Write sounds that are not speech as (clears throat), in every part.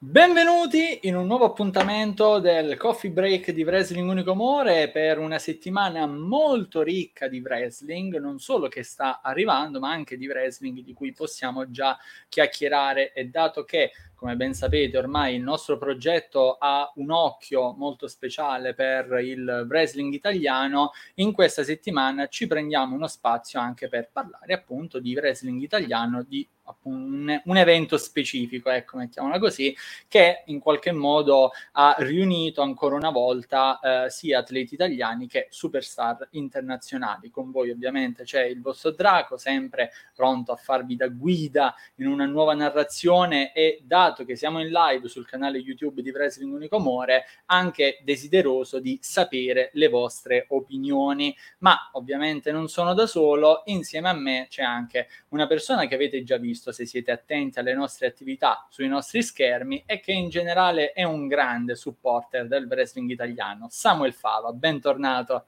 Benvenuti in un nuovo appuntamento del Coffee Break di Wrestling Unico Amore per una settimana molto ricca di wrestling, non solo che sta arrivando, ma anche di wrestling di cui possiamo già chiacchierare. E dato che come ben sapete ormai il nostro progetto ha un occhio molto speciale per il wrestling italiano, in questa settimana ci prendiamo uno spazio anche per parlare appunto di wrestling italiano, di un, un, evento specifico, ecco, mettiamola così, che in qualche modo ha riunito ancora una volta eh, sia atleti italiani che superstar internazionali. Con voi ovviamente c'è il vostro Draco, sempre pronto a farvi da guida in una nuova narrazione e da dato che siamo in live sul canale YouTube di Wrestling Unico Amore, anche desideroso di sapere le vostre opinioni. Ma ovviamente non sono da solo, insieme a me c'è anche una persona che avete già visto se siete attenti alle nostre attività sui nostri schermi e che in generale è un grande supporter del wrestling italiano, Samuel Fava. Bentornato.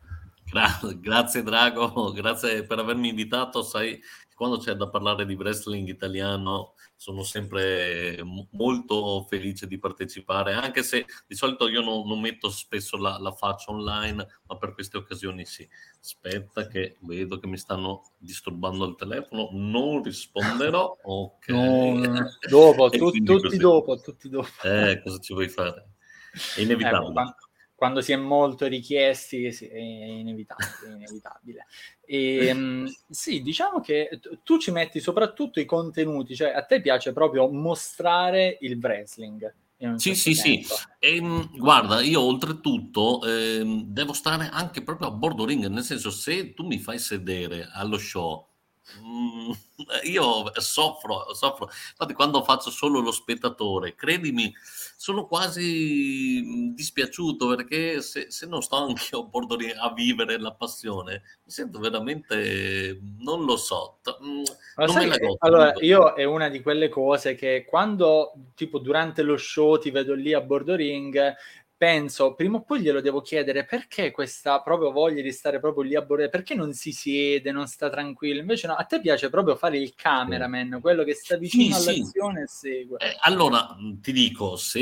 Gra- grazie Drago, (laughs) grazie per avermi invitato. Sai, quando c'è da parlare di wrestling italiano sono sempre molto felice di partecipare, anche se di solito io non, non metto spesso la, la, faccia online, ma per queste occasioni sì. Aspetta che vedo che mi stanno disturbando il telefono, non risponderò. (laughs) Ok. No, (laughs) dopo, tu, tutti dopo, tutti dopo. Eh, cosa ci vuoi fare? È inevitabile. Ecco, quando si è molto richiesti è inevitabile. È inevitabile. E, (laughs) ehm, sì, diciamo che tu ci metti soprattutto i contenuti, cioè a te piace proprio mostrare il wrestling. Sì, certo sì, senso. sì. E, guarda, io oltretutto eh, devo stare anche proprio a bordo ring, nel senso se tu mi fai sedere allo show Mm, io soffro, soffro. Infatti, quando faccio solo lo spettatore, credimi, sono quasi mm, dispiaciuto perché se, se non sto anche a bordo a vivere la passione, mi sento veramente, non lo so. Mm, non me la godo, allora, io è una di quelle cose che quando, tipo, durante lo show ti vedo lì a bordo ring, penso, prima o poi glielo devo chiedere perché questa proprio voglia di stare proprio lì a bordo, perché non si siede, non sta tranquillo. Invece no, a te piace proprio fare il cameraman, quello che sta vicino sì, all'azione sì. e segue. Eh, allora, ti dico, se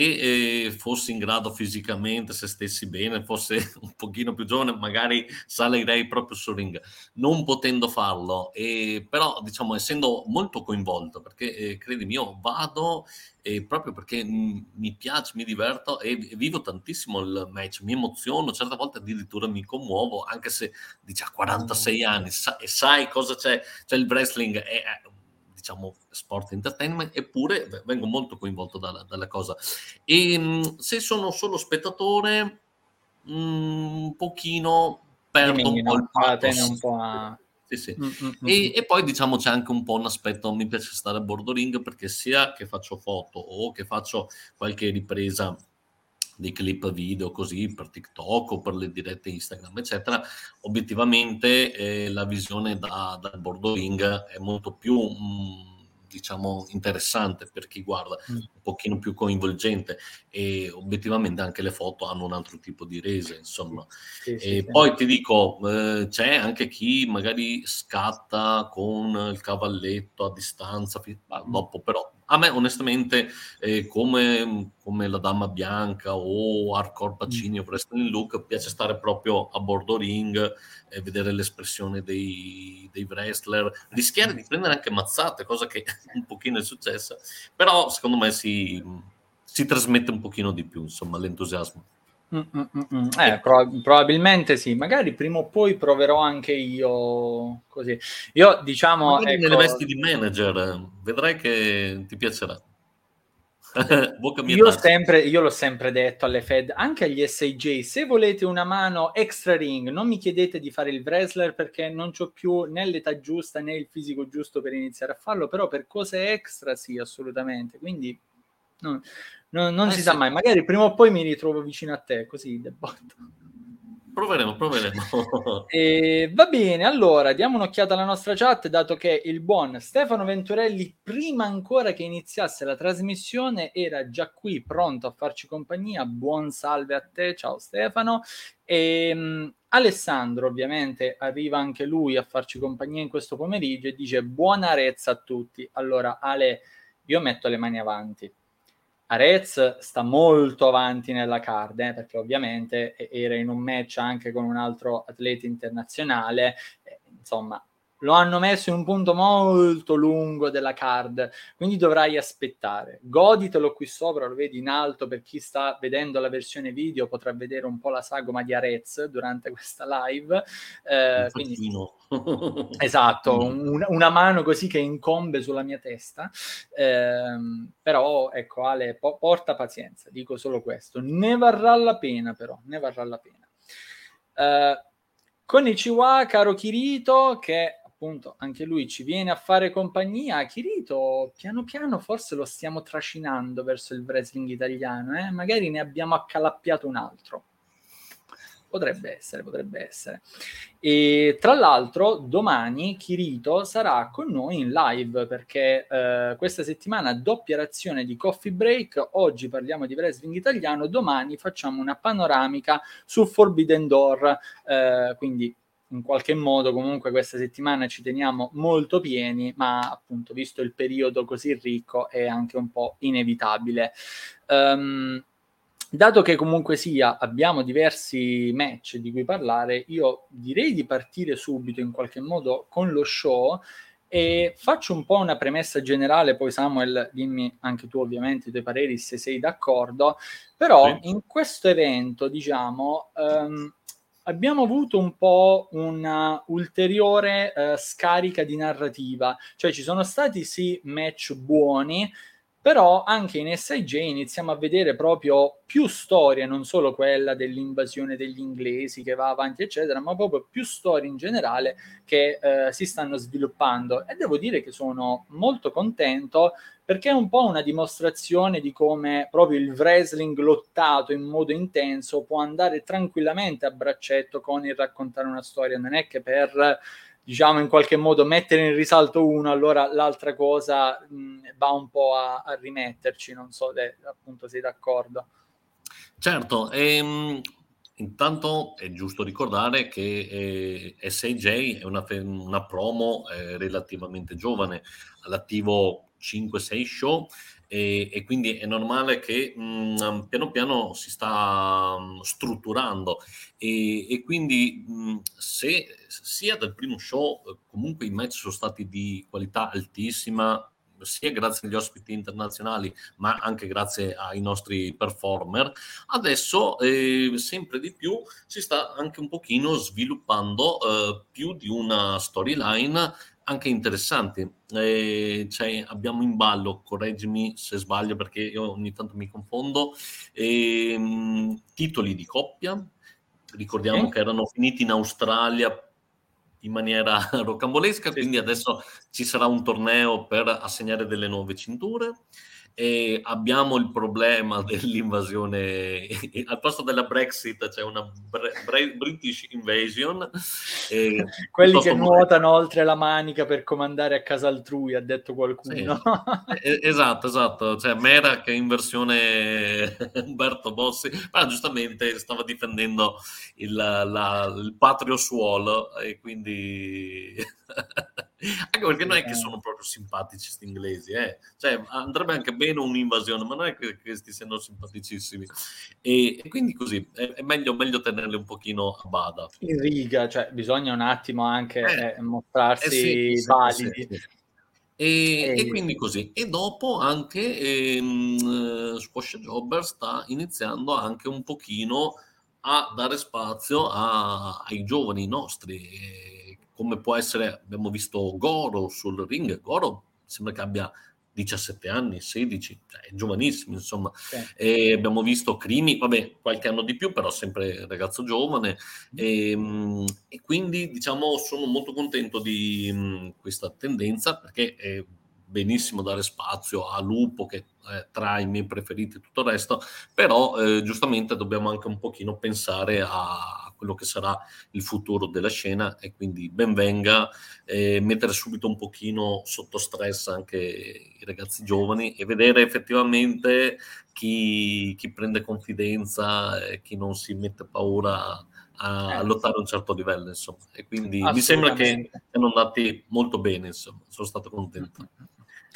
eh, fossi in grado fisicamente, se stessi bene, fosse (laughs) un pochino più giovane, magari salirei proprio sul ring, non potendo farlo, eh, però diciamo essendo molto coinvolto, perché eh, credimi, io vado e proprio perché mi piace, mi diverto e vivo tantissimo il match, mi emoziono, certe volte addirittura mi commuovo, anche se dice a 46 anni sa, e sai cosa c'è, cioè il wrestling è, diciamo sport entertainment, eppure vengo molto coinvolto dalla, dalla cosa. E se sono solo spettatore, un pochino perdo un po' il pathos. un po' a sì, sì. Mm, mm, mm, e, e, poi diciamo c'è anche un po' un aspetto, mi piace stare a bordo ring perché sia che faccio foto o che faccio qualche ripresa dei clip video così per TikTok o per le dirette Instagram, eccetera, obiettivamente eh, la visione da, dal bordo ring è molto più... Mh, diciamo interessante per chi guarda, mm. un pochino più coinvolgente e obiettivamente anche le foto hanno un altro tipo di rese, insomma. Sì, sì, e sì. poi ti dico, eh, c'è anche chi magari scatta con il cavalletto a distanza, mm. dopo però a me onestamente eh, come, come, la Dama Bianca o Hardcore Pacini o Wrestling Look piace stare proprio a bordo ring e vedere l'espressione dei, dei wrestler, rischiare di prendere anche mazzate, cosa che (laughs) un pochino è successa, però secondo me si, si trasmette un pochino di più insomma l'entusiasmo. Mm, mm, mm. Eh, prob- probabilmente sì, magari prima o poi proverò anche io così. Io diciamo... Ecco... nelle vesti di manager, vedrai che ti piacerà. (laughs) io, sempre, io l'ho sempre detto alle Fed, anche agli SIJ, se volete una mano extra ring, non mi chiedete di fare il wrestler perché non ho più né l'età giusta né il fisico giusto per iniziare a farlo, però per cose extra sì, assolutamente. Quindi no, no, non eh si sì. sa mai, magari prima o poi mi ritrovo vicino a te, così debotto. Proveremo, proveremo. (laughs) e, va bene, allora diamo un'occhiata alla nostra chat, dato che il buon Stefano Venturelli, prima ancora che iniziasse la trasmissione, era già qui pronto a farci compagnia. Buon salve a te, ciao Stefano. E, um, Alessandro, ovviamente, arriva anche lui a farci compagnia in questo pomeriggio e dice buona rezza a tutti. Allora, Ale, io metto le mani avanti Arez sta molto avanti nella card, eh, perché ovviamente era in un match anche con un altro atleta internazionale, eh, insomma lo hanno messo in un punto molto lungo della card, quindi dovrai aspettare. Goditelo qui sopra, lo vedi in alto per chi sta vedendo la versione video, potrà vedere un po' la sagoma di Arez durante (laughs) questa live. Eh, quindi, (laughs) esatto, un, una mano così che incombe sulla mia testa. Eh, però ecco Ale, po- porta pazienza, dico solo questo. Ne varrà la pena però, ne varrà la pena. Uh, con il Chihuahua, caro Kirito, che appunto anche lui ci viene a fare compagnia. Kirito, piano piano forse lo stiamo trascinando verso il wrestling italiano, eh? magari ne abbiamo accalappiato un altro. Potrebbe essere, potrebbe essere. E tra l'altro, domani Kirito sarà con noi in live perché eh, questa settimana doppia razione di coffee break. Oggi parliamo di wrestling italiano, domani facciamo una panoramica su Forbidden Door. Eh, quindi in qualche modo comunque questa settimana ci teniamo molto pieni, ma appunto visto il periodo così ricco è anche un po' inevitabile. Um, dato che comunque sia abbiamo diversi match di cui parlare, io direi di partire subito in qualche modo con lo show e faccio un po' una premessa generale, poi Samuel dimmi anche tu ovviamente i tuoi pareri se sei d'accordo, però sì. in questo evento diciamo um, abbiamo avuto un po' una ulteriore uh, scarica di narrativa, cioè ci sono stati sì match buoni, però anche in SIJ iniziamo a vedere proprio più storie, non solo quella dell'invasione degli inglesi che va avanti, eccetera, ma proprio più storie in generale che eh, si stanno sviluppando. E devo dire che sono molto contento perché è un po' una dimostrazione di come proprio il wrestling lottato in modo intenso può andare tranquillamente a braccetto con il raccontare una storia, non è che per diciamo in qualche modo mettere in risalto uno, allora l'altra cosa mh, va un po' a, a, rimetterci, non so se appunto sei d'accordo. Certo, ehm, intanto è giusto ricordare che eh, SAJ è una, una promo eh, relativamente giovane, all'attivo 5-6 show e, e, quindi è normale che mh, mm, piano piano si sta mh, mm, strutturando. E, e quindi mh, mm, se sia dal primo show comunque i match sono stati di qualità altissima (laughs) sia grazie agli ospiti internazionali ma anche grazie ai nostri performer adesso eh, sempre di più si sta anche un pochino sviluppando eh, più di una storyline anche interessanti. Eh, cioè, abbiamo in ballo, correggimi se sbaglio perché io ogni tanto mi confondo, ehm, titoli di coppia, ricordiamo eh? che erano finiti in Australia in maniera (laughs) rocambolesca, sì. quindi adesso ci sarà un torneo per assegnare delle nuove cinture. E abbiamo il problema (laughs) dell'invasione al posto della Brexit c'è una Bre- British invasion e (laughs) quelli che nuotano oltre la manica per comandare a casa altrui ha detto qualcuno sì. esatto esatto cioè Mera che in versione (laughs) Umberto Bossi ma giustamente stava difendendo il, la, il patrio suolo e quindi anche perché non è che sono proprio simpatici questi inglesi, eh? cioè, andrebbe anche bene un'invasione, ma non è che questi siano simpaticissimi. E, e quindi così è, è, meglio, meglio tenerli un pochino a bada. In riga, cioè bisogna un attimo anche eh, eh, mostrarsi eh sì, validi. Sì, sì, e, e, quindi così. E dopo anche ehm, Squash Jobber sta iniziando anche un pochino a dare spazio a, ai giovani nostri come può essere, abbiamo visto Goro sul ring, Goro sembra che abbia 17 anni, 16, cioè è giovanissimo insomma. Sì. abbiamo visto Crimi, vabbè, qualche anno di più, però sempre ragazzo giovane. E, ehm, e quindi diciamo sono molto contento di mh, questa tendenza perché è benissimo dare spazio a Lupo che è tra i miei preferiti e tutto il resto, però eh, giustamente dobbiamo anche un pochino pensare a quello che sarà il futuro della scena e quindi ben venga eh, mettere subito un pochino sotto stress anche i ragazzi giovani e vedere effettivamente chi, chi prende confidenza e chi non si mette paura a, a, eh, lottare a un certo livello insomma. E quindi mi sembra che siano andati molto bene insomma. Sono stato contento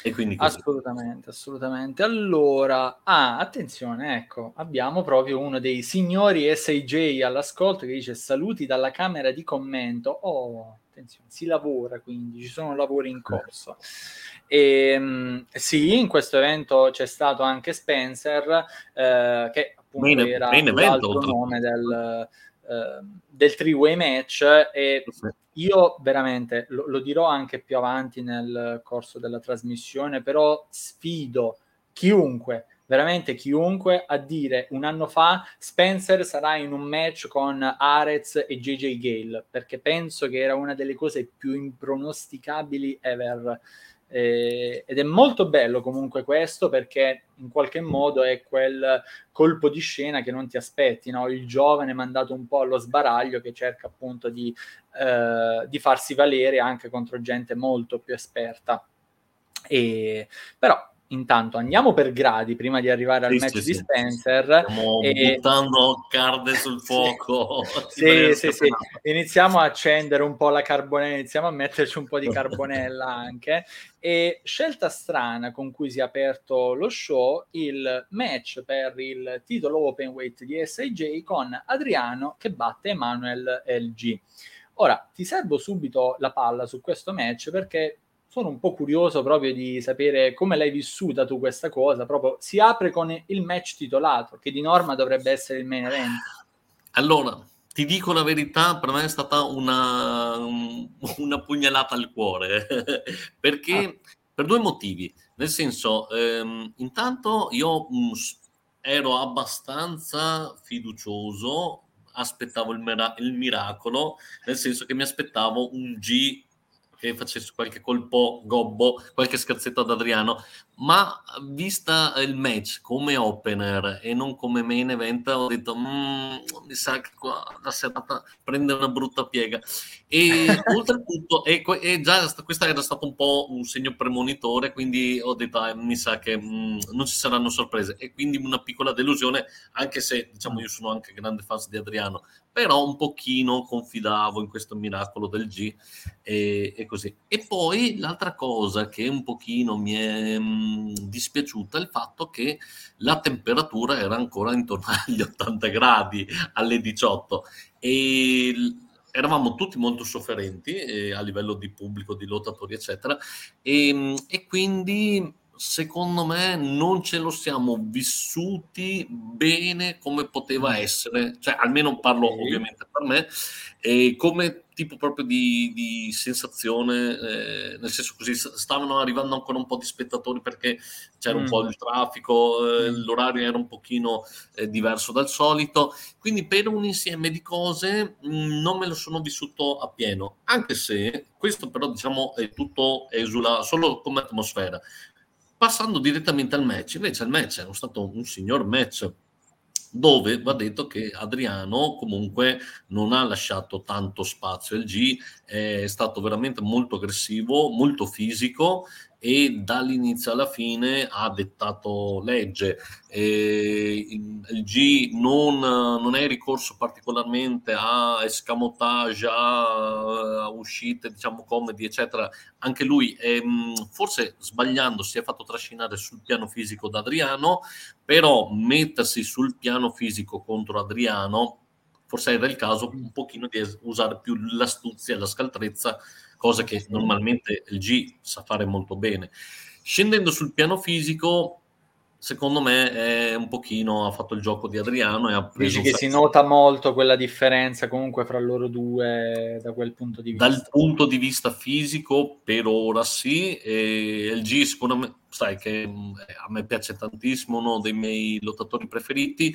E quindi così. Assolutamente, assolutamente. Allora, ah, attenzione, ecco, abbiamo proprio uno dei signori SIJ all'ascolto che dice saluti dalla camera di commento. Oh, attenzione, si lavora quindi, ci sono lavori in corso. E, ehm, sì, in questo evento c'è stato anche Spencer, eh, che appunto bene, era bene l'altro nome del, del three-way match e io veramente lo, lo, dirò anche più avanti nel corso della trasmissione, però sfido chiunque, veramente chiunque, a dire un anno fa Spencer sarà in un match con Arez e JJ Gale, perché penso che era una delle cose più impronosticabili ever. Eh, ed è molto bello comunque questo perché in qualche modo è quel colpo di scena che non ti aspetti, no? il giovane mandato un po' allo sbaraglio che cerca appunto di, eh, di farsi valere anche contro gente molto più esperta. E, però intanto andiamo per gradi prima di arrivare al sì, match sì, di Spencer. Stiamo e... buttando carne sul (laughs) fuoco. sì, sì, sì. Iniziamo a accendere un po' la carbonella, iniziamo a metterci un po' di carbonella (laughs) anche. E scelta strana con cui si è aperto lo show, il match per il titolo open weight di SIJ con Adriano che batte Emanuel LG. Ora, ti servo subito la palla su questo match perché sono un po' curioso proprio di sapere come l'hai vissuta tu questa cosa. Proprio si apre con il match titolato, che di norma dovrebbe essere il main event. Allora, ti dico la verità, per me è stata una, una pugnalata al cuore, (laughs) perché ah. per due motivi. Nel senso, ehm, intanto io mh, mm, ero abbastanza fiducioso, aspettavo il, mira- il miracolo, nel senso che mi aspettavo un G che facesse qualche colpo gobbo, qualche scherzetto ad Adriano, ma vista il match come opener e non come main event, ho detto, mm, mi sa che qua la serata prende una brutta piega. E (laughs) oltretutto, e, e già questo era stato un po' un segno premonitore, quindi ho detto, ah, mi sa che mm, non ci saranno sorprese. E quindi una piccola delusione, anche se diciamo io sono anche grande fan di Adriano, però un pochino confidavo in questo miracolo del G e, e così. E poi l'altra cosa che un pochino mi è mh, mm, dispiaciuta è il fatto che la temperatura era ancora intorno (laughs) agli 80 gradi alle 18 e eravamo tutti molto sofferenti eh, a livello di pubblico, di lottatori, eccetera, e, e quindi secondo me non ce lo siamo vissuti bene come poteva mm. essere, cioè almeno parlo okay. ovviamente per me, e come tipo proprio di, di sensazione, eh, nel senso così stavano arrivando ancora un po' di spettatori perché c'era mm. un po' il traffico, eh, mm. l'orario era un pochino eh, diverso dal solito, quindi per un insieme di cose mh, mm, non me lo sono vissuto appieno, anche se questo però diciamo è tutto esula solo come atmosfera passando direttamente al match. Invece il match è stato un signor match dove va detto che Adriano comunque non ha lasciato tanto spazio al G, è stato veramente molto aggressivo, molto fisico e dall'inizio alla fine ha dettato legge. E il G non, non è ricorso particolarmente a escamotage, a, uscite, diciamo comedy, eccetera. Anche lui, è, forse sbagliando, si è fatto trascinare sul piano fisico da Adriano, però mettersi sul piano fisico contro Adriano forse era il caso un pochino di usare più l'astuzia e la scaltrezza cosa che normalmente il G sa fare molto bene. Scendendo sul piano fisico, secondo me è un pochino ha fatto il gioco di Adriano e ha preso Dici che si nota molto quella differenza comunque fra loro due da quel punto di vista. dal punto di vista fisico per ora sì e il G secondo me sai che mm, a me piace tantissimo uno dei miei lottatori preferiti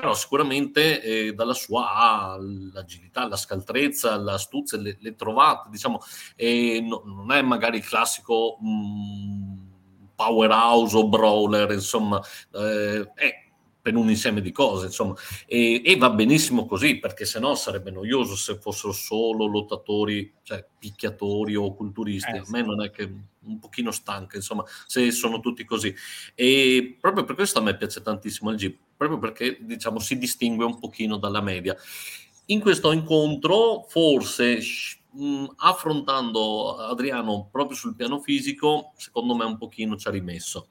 però sicuramente eh, dalla sua l'agilità, la scaltrezza, l'astuzia, le, le trovate, diciamo, e no, non è magari il classico mh, mm, powerhouse o brawler, insomma, eh, è per un insieme di cose, insomma, e, e, va benissimo così, perché sennò sarebbe noioso se fossero solo lottatori, cioè picchiatori o culturisti. Eh, A me non è che un pochino stanca, insomma, se sono tutti così. E proprio per questo a me piace tantissimo il Jeep, proprio perché, diciamo, si distingue un pochino dalla media. In questo incontro, forse mh, affrontando Adriano proprio sul piano fisico, secondo me un pochino ci ha rimesso.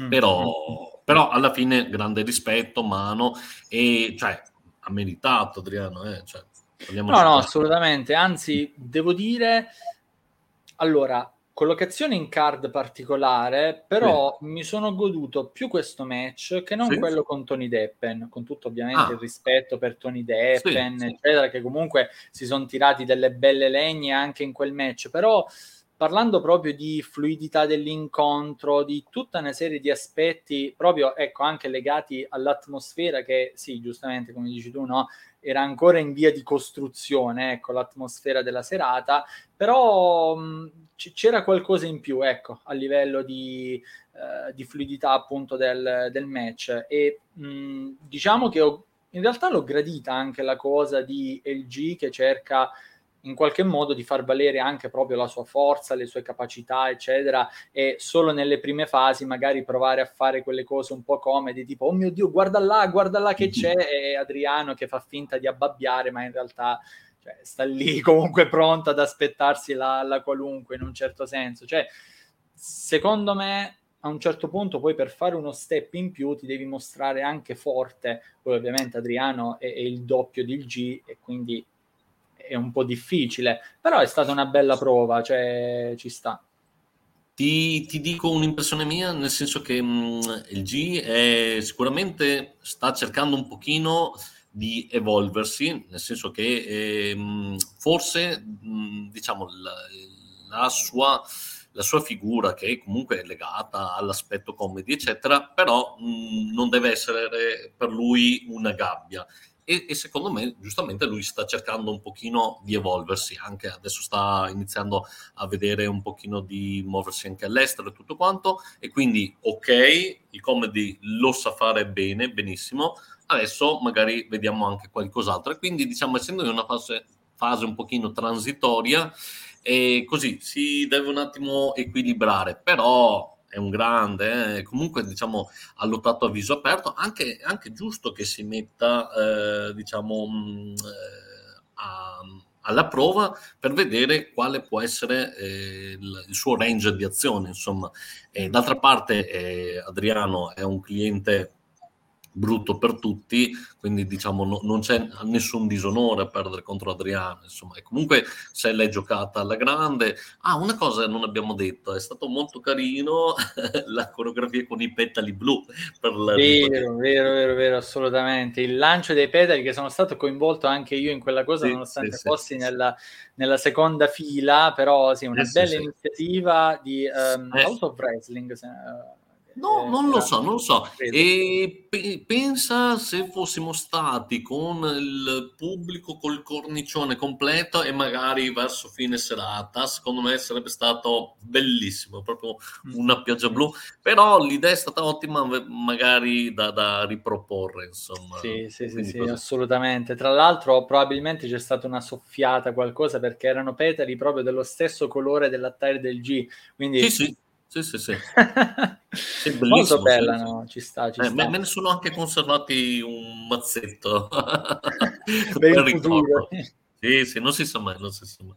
Mm. Però, però alla fine grande rispetto, mano e cioè ha meritato Adriano, eh? cioè, no, no, assolutamente. Anzi, devo dire, allora, collocazione in card particolare, però sì. mi sono goduto più questo match che non sì. quello con Tony Deppen, con tutto ovviamente ah. il rispetto per Tony Deppen, sì, eccetera, che comunque si sono tirati delle belle legne anche in quel match, però parlando proprio di fluidità dell'incontro, di tutta una serie di aspetti proprio, ecco, anche legati all'atmosfera che, sì, giustamente, come dici tu, no, era ancora in via di costruzione, ecco, l'atmosfera della serata, però mh, c'era qualcosa in più, ecco, a livello di, uh, di fluidità appunto del, del match. E mh, diciamo che ho, in realtà l'ho gradita anche la cosa di LG che cerca in qualche modo di far valere anche proprio la sua forza, le sue capacità, eccetera, e solo nelle prime fasi magari provare a fare quelle cose un po' comedi, tipo, oh mio Dio, guarda là, guarda là che c'è, (laughs) e Adriano che fa finta di abbabbiare, ma in realtà cioè, sta lì (laughs) comunque pronto ad aspettarsi la, la qualunque in un certo senso. Cioè, secondo me a un certo punto poi per fare uno step in più ti devi mostrare anche forte, poi ovviamente Adriano è, è il doppio del G e quindi è un po' difficile, però è stata una bella prova, cioè ci sta. Ti, ti dico un'impressione mia, nel senso che mh, mm, il G è, sicuramente sta cercando un pochino di evolversi, nel senso che eh, forse mh, mm, diciamo la, la, sua, la, sua, figura che comunque è legata all'aspetto comedy eccetera, però mh, mm, non deve essere per lui una gabbia e, e, secondo me giustamente lui sta cercando un pochino di evolversi anche adesso sta iniziando a vedere un pochino di muoversi anche all'estero e tutto quanto e quindi ok il comedy lo sa fare bene benissimo adesso magari vediamo anche qualcos'altro. E quindi diciamo essendo in una fase, fase un pochino transitoria e così si deve un attimo equilibrare però è un grande, eh, comunque diciamo ha lottato a viso aperto, anche, anche giusto che si metta eh, diciamo mh, mm, eh, a, alla prova per vedere quale può essere eh, il, il, suo range di azione. Insomma, d'altra parte eh, Adriano è un cliente brutto per tutti, quindi diciamo no, non c'è nessun disonore a perdere contro Adriano, insomma, e comunque se l'è giocata alla grande. Ah, una cosa non abbiamo detto, è stato molto carino (laughs) la coreografia con i petali blu. Per la... Vero, vero, vero, vero, assolutamente. Il lancio dei petali che sono stato coinvolto anche io in quella cosa, sì, nonostante sì, fossi sì. Nella, nella, seconda fila, però sì, una bella iniziativa di um, House of Wrestling. Se, uh, No, non lo so, non lo so. E pe- pensa se fossimo stati con il pubblico col cornicione completo e magari verso fine serata, secondo me sarebbe stato bellissimo, proprio mm. una pioggia blu. Però l'idea è stata ottima, magari da, da riproporre, insomma. Sì, sì, sì, sì assolutamente. Tra l'altro, probabilmente c'è stata una soffiata, qualcosa, perché erano petali proprio dello stesso colore dell'attire del G. Quindi sì, sì sì, sì, sì. (laughs) sì Molto bella, sì, no? Ci sta, ci eh, sta. Me ne sono anche conservati un mazzetto (laughs) per ricordo. Sì, sì, non si sa mai, non si sa mai.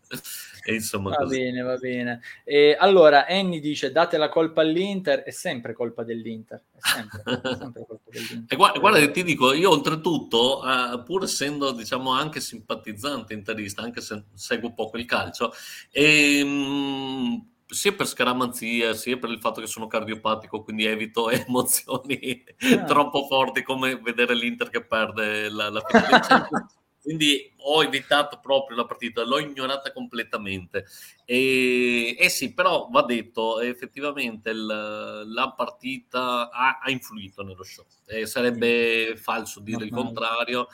E insomma, va così. bene, va bene. E allora, Annie dice, date la colpa all'Inter, è sempre colpa dell'Inter. È sempre, è sempre colpa (laughs) dell'Inter. E guarda, guarda, ti dico, io oltretutto, uh, pur essendo, diciamo, anche simpatizzante interista, anche se seguo poco il calcio, e, um, sia per scaramanzia, sia per il fatto che sono cardiopatico, quindi evito (laughs) emozioni ah. troppo forti come vedere l'Inter che perde la, la (laughs) quindi ho evitato proprio la partita, l'ho ignorata completamente. E, eh sì, però va detto, effettivamente il, la partita ha, ha, influito nello show. Eh, sarebbe falso dire il contrario.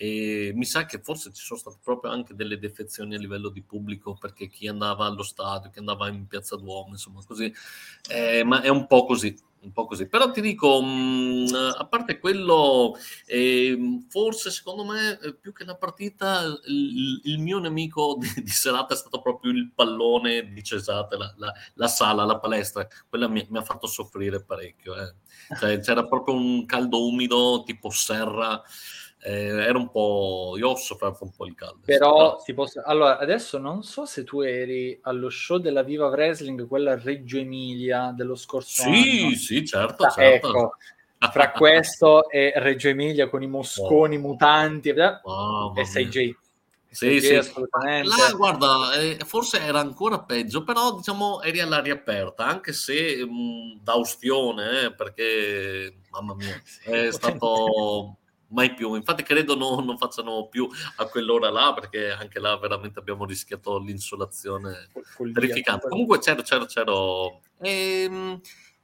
E mi sa che forse ci sono state proprio anche delle defezioni a livello di pubblico perché chi andava allo stadio, chi andava in piazza Duomo, insomma così, eh, ma è un po' così. Un po' così, però ti dico, mh, a parte quello, eh, forse secondo me eh, più che la partita, il, il mio nemico (laughs) di, di, serata è stato proprio il pallone di Cesate, la, la, la sala, la palestra, quella mi, mi, ha fatto soffrire parecchio. Eh. Cioè, c'era proprio un caldo umido tipo serra eh, era un po'... io ho sofferto un po' il caldo. Però si posso... Allora, adesso non so se tu eri allo show della Viva Wrestling, quella a Reggio Emilia dello scorso sì, anno. Sì, sì, certo, ah, certo. Ecco, fra (laughs) questo e Reggio Emilia con i mosconi oh. mutanti oh, e 6J. Sì, sì, assolutamente. Là, guarda, eh, forse era ancora peggio, però diciamo eri all'aria aperta, anche se mh, da ustione, eh, perché mamma mia, (laughs) è stato mai più. Infatti credo no, non facciano più a quell'ora là, perché anche là veramente abbiamo rischiato l'insolazione terrificante. Comunque c'ero, c'ero, c'ero. Ehm,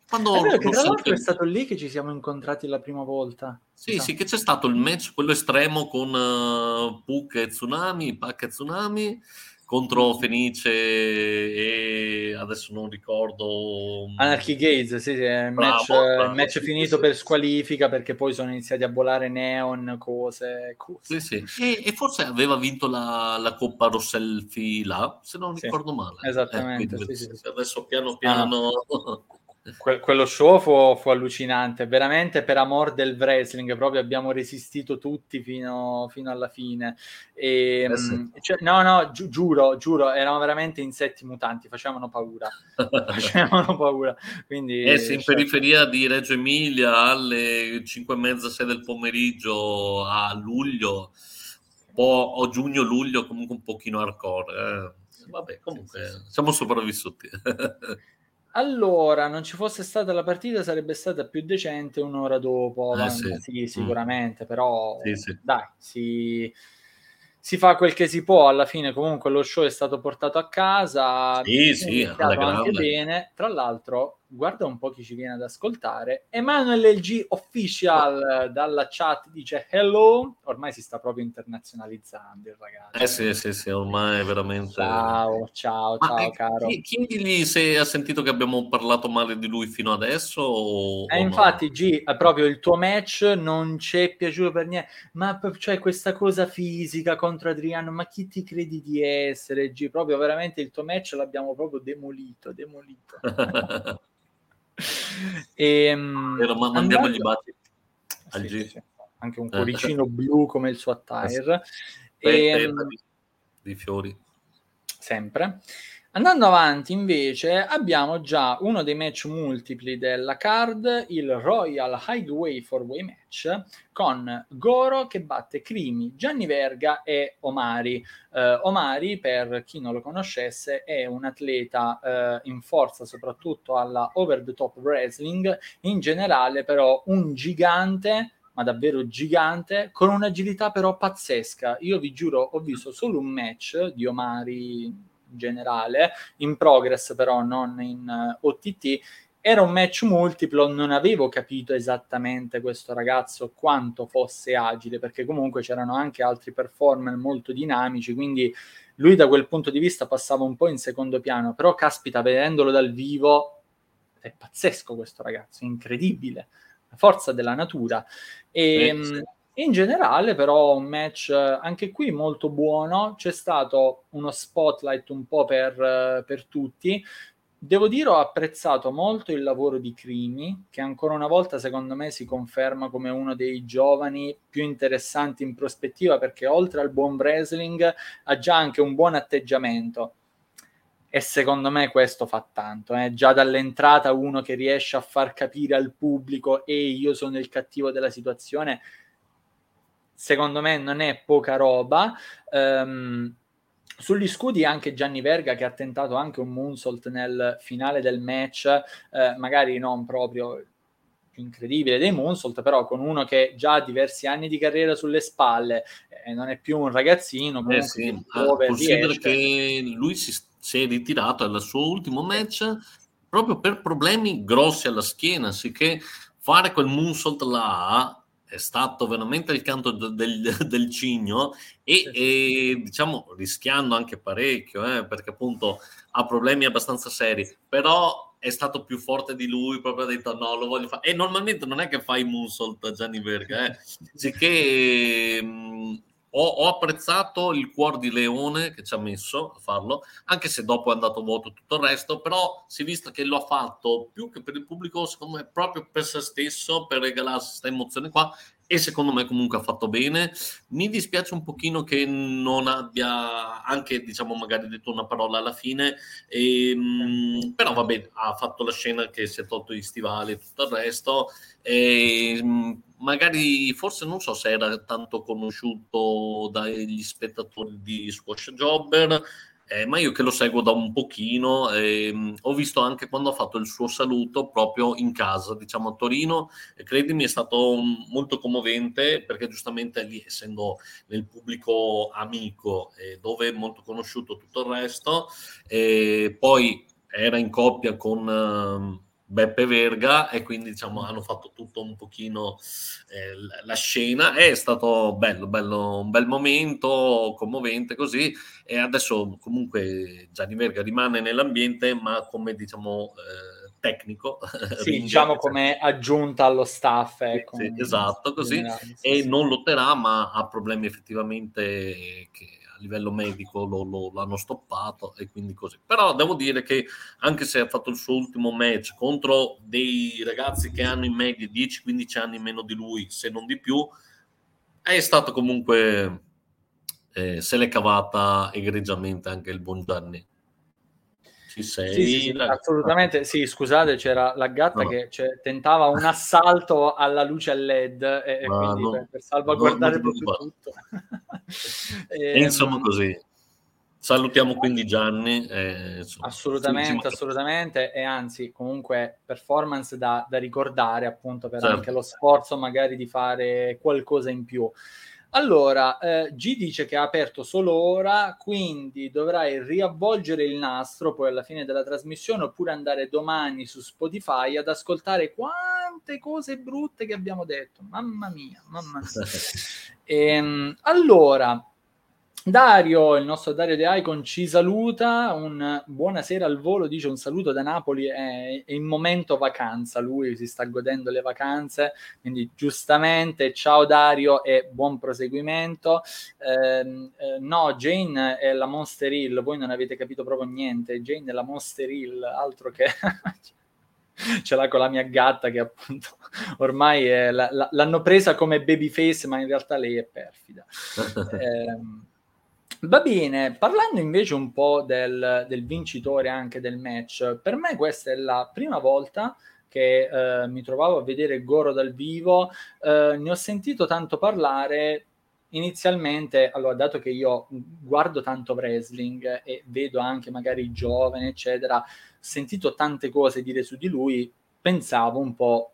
quando è vero che tra l'altro è stato lì che ci siamo incontrati la prima volta. Sì, esatto. sì, che c'è stato il match, quello estremo con uh, Puck e Tsunami, Pac e Tsunami, contro Fenice e adesso non ricordo... Anarchy Gates, sì, sì, è il match, bravo, match finito per squalifica perché poi sono iniziati a volare neon, cose... cose. Sì, sì. E, e, forse aveva vinto la, la Coppa Rosselfi là, se non ricordo male. Esattamente. Eh, sì, adesso piano piano... Ah. (laughs) Que- quello show fu, fu, allucinante, veramente per amor del wrestling, proprio abbiamo resistito tutti fino, fino alla fine. E, eh sì. cioè, no, no, gi- giuro, giuro, erano veramente insetti mutanti, facevano paura, (laughs) facevano paura. Quindi, eh sì, in cioè... periferia di Reggio Emilia alle 5 e mezza, 6 del pomeriggio a luglio, po- o giugno-luglio, comunque un pochino hardcore. Eh. Vabbè, comunque siamo sopravvissuti. (laughs) Allora, non ci fosse stata la partita, sarebbe stata più decente un'ora dopo. Eh, sì. sì. Mm. sicuramente, mm. però sì, sì. dai, si, si, fa quel che si può. Alla fine, comunque, lo show è stato portato a casa. Sì, sì, anche bene. Tra l'altro, guarda un po' chi ci viene ad ascoltare. Emanuele LG Official dalla chat dice hello. Ormai si sta proprio internazionalizzando il ragazzo. Eh sì, sì, sì, ormai veramente... Ciao, ciao, Ma ciao, eh, caro. Chiedigli se ha sentito che abbiamo parlato male di lui fino adesso o... Eh, o infatti, no? G, proprio il tuo match non ci è piaciuto per niente. Ma cioè questa cosa fisica contro Adriano, ma chi ti credi di essere, G? Proprio veramente il tuo match l'abbiamo proprio demolito, demolito. (laughs) e, (laughs) ehm, Però mandiamo gli batti al sì, sì, anche un cuoricino blu come il suo attire. E, ehm, di, di fiori. Sempre Andando avanti invece abbiamo già uno dei match multipli della card, il Royal Highway 4-Way match con Goro che batte Crimi, Gianni Verga e Omari. Uh, Omari, per chi non lo conoscesse, è un atleta uh, in forza soprattutto alla over the top wrestling, in generale però un gigante ma davvero gigante, con un'agilità però pazzesca. Io vi giuro, ho visto solo un match di Omari generale, in progress però non in eh, OTT, era un match multiplo, non avevo capito esattamente questo ragazzo quanto fosse agile, perché comunque c'erano anche altri performer molto dinamici, quindi lui da quel punto di vista passava un po' in secondo piano, però caspita, vedendolo dal vivo è pazzesco questo ragazzo, incredibile, la forza della natura. E, eh, in generale, però, un match anche qui molto buono. C'è stato uno spotlight un po' per, per tutti. Devo dire, ho apprezzato molto il lavoro di Crimi, che ancora una volta, secondo me, si conferma come uno dei giovani più interessanti in prospettiva, perché oltre al buon wrestling ha già anche un buon atteggiamento. E secondo me questo fa tanto. Eh? Già dall'entrata uno che riesce a far capire al pubblico e io sono il cattivo della situazione secondo me non è poca roba. Um, sugli scudi anche Gianni Verga che ha tentato anche un moonsault nel finale del match, eh, magari non proprio incredibile dei moonsault, però con uno che già ha diversi anni di carriera sulle spalle, eh, non è più un ragazzino, eh sì. ah, considera che lui si, si, è ritirato al suo ultimo match proprio per problemi grossi alla schiena, sicché fare quel moonsault là è stato veramente il canto del, (laughs) del cigno e, e, diciamo rischiando anche parecchio eh, perché appunto ha problemi abbastanza seri però è stato più forte di lui proprio ha detto no lo voglio fare e normalmente non è che fai moonsault a Gianni Verga eh. (laughs) sicché mh, ho, ho, apprezzato il cuore di leone che ci ha messo a farlo, anche se dopo è andato vuoto tutto il resto, però si è visto che lo ha fatto più che per il pubblico, secondo me, proprio per se stesso, per regalarsi questa emozione qua e secondo me comunque ha fatto bene. Mi dispiace un pochino che non abbia anche, diciamo, magari detto una parola alla fine, e, ehm, però vabbè, ha fatto la scena che si è tolto gli stivali e tutto il resto. E, ehm, magari, forse non so se era tanto conosciuto dagli spettatori di Squash Jobber, eh, ma io che lo seguo da un pochino, ehm, ho visto anche quando ha fatto il suo saluto proprio in casa, diciamo a Torino, e credimi è stato molto commovente perché giustamente lì, essendo nel pubblico amico, eh, dove è molto conosciuto tutto il resto, e poi era in coppia con... Uh, Beppe Verga e quindi diciamo hanno fatto tutto un pochino eh, la scena. È stato bello, bello, un bel momento commovente così. E adesso comunque Gianni Verga rimane nell'ambiente ma come diciamo eh, tecnico (laughs) sì, diciamo come aggiunta allo staff ecco, sì, esatto così. Generale, sì, e sì. non lotterà ma ha problemi effettivamente che livello medico lo, lo, l'hanno stoppato e quindi così. Però devo dire che anche se ha fatto il suo ultimo match contro dei ragazzi che hanno in media 10-15 anni meno di lui, se non di più, è stato comunque eh, se l'è cavata egregiamente anche il buon Gianni. Ci sei? Sì, sì, assolutamente sì, scusate, c'era la gatta no. che cioè, tentava un assalto alla luce a LED e, e quindi no, per, per, salvaguardare no, tutto. (laughs) (laughs) e, e, insomma così. Salutiamo quindi Gianni. Eh, insomma, assolutamente, assolutamente. E anzi, comunque, performance da, da ricordare appunto per certo. anche lo sforzo magari di fare qualcosa in più. Allora, eh, G dice che ha aperto solo ora, quindi dovrai riavvolgere il nastro poi alla fine della trasmissione oppure andare domani su Spotify ad ascoltare quante cose brutte che abbiamo detto. Mamma mia, mamma mia. (laughs) ehm, allora, Dario, il nostro Dario De Icon ci saluta, un buonasera al volo, dice un saluto da Napoli, è, è, in momento vacanza, lui si sta godendo le vacanze, quindi giustamente ciao Dario e buon proseguimento. Eh, eh, no, Jane è la Monster Hill, voi non avete capito proprio niente, Jane è la Monster Hill, altro che... (laughs) ce l'ha con la mia gatta che appunto ormai è, la, la, l'hanno presa come babyface ma in realtà lei è perfida. (laughs) eh, Va bene, parlando invece un po' del, del, vincitore anche del match, per me questa è la prima volta che eh, mi trovavo a vedere Goro dal vivo, eh, ne ho sentito tanto parlare inizialmente, allora dato che io guardo tanto wrestling e vedo anche magari i giovani, eccetera, ho sentito tante cose dire su di lui, pensavo un po'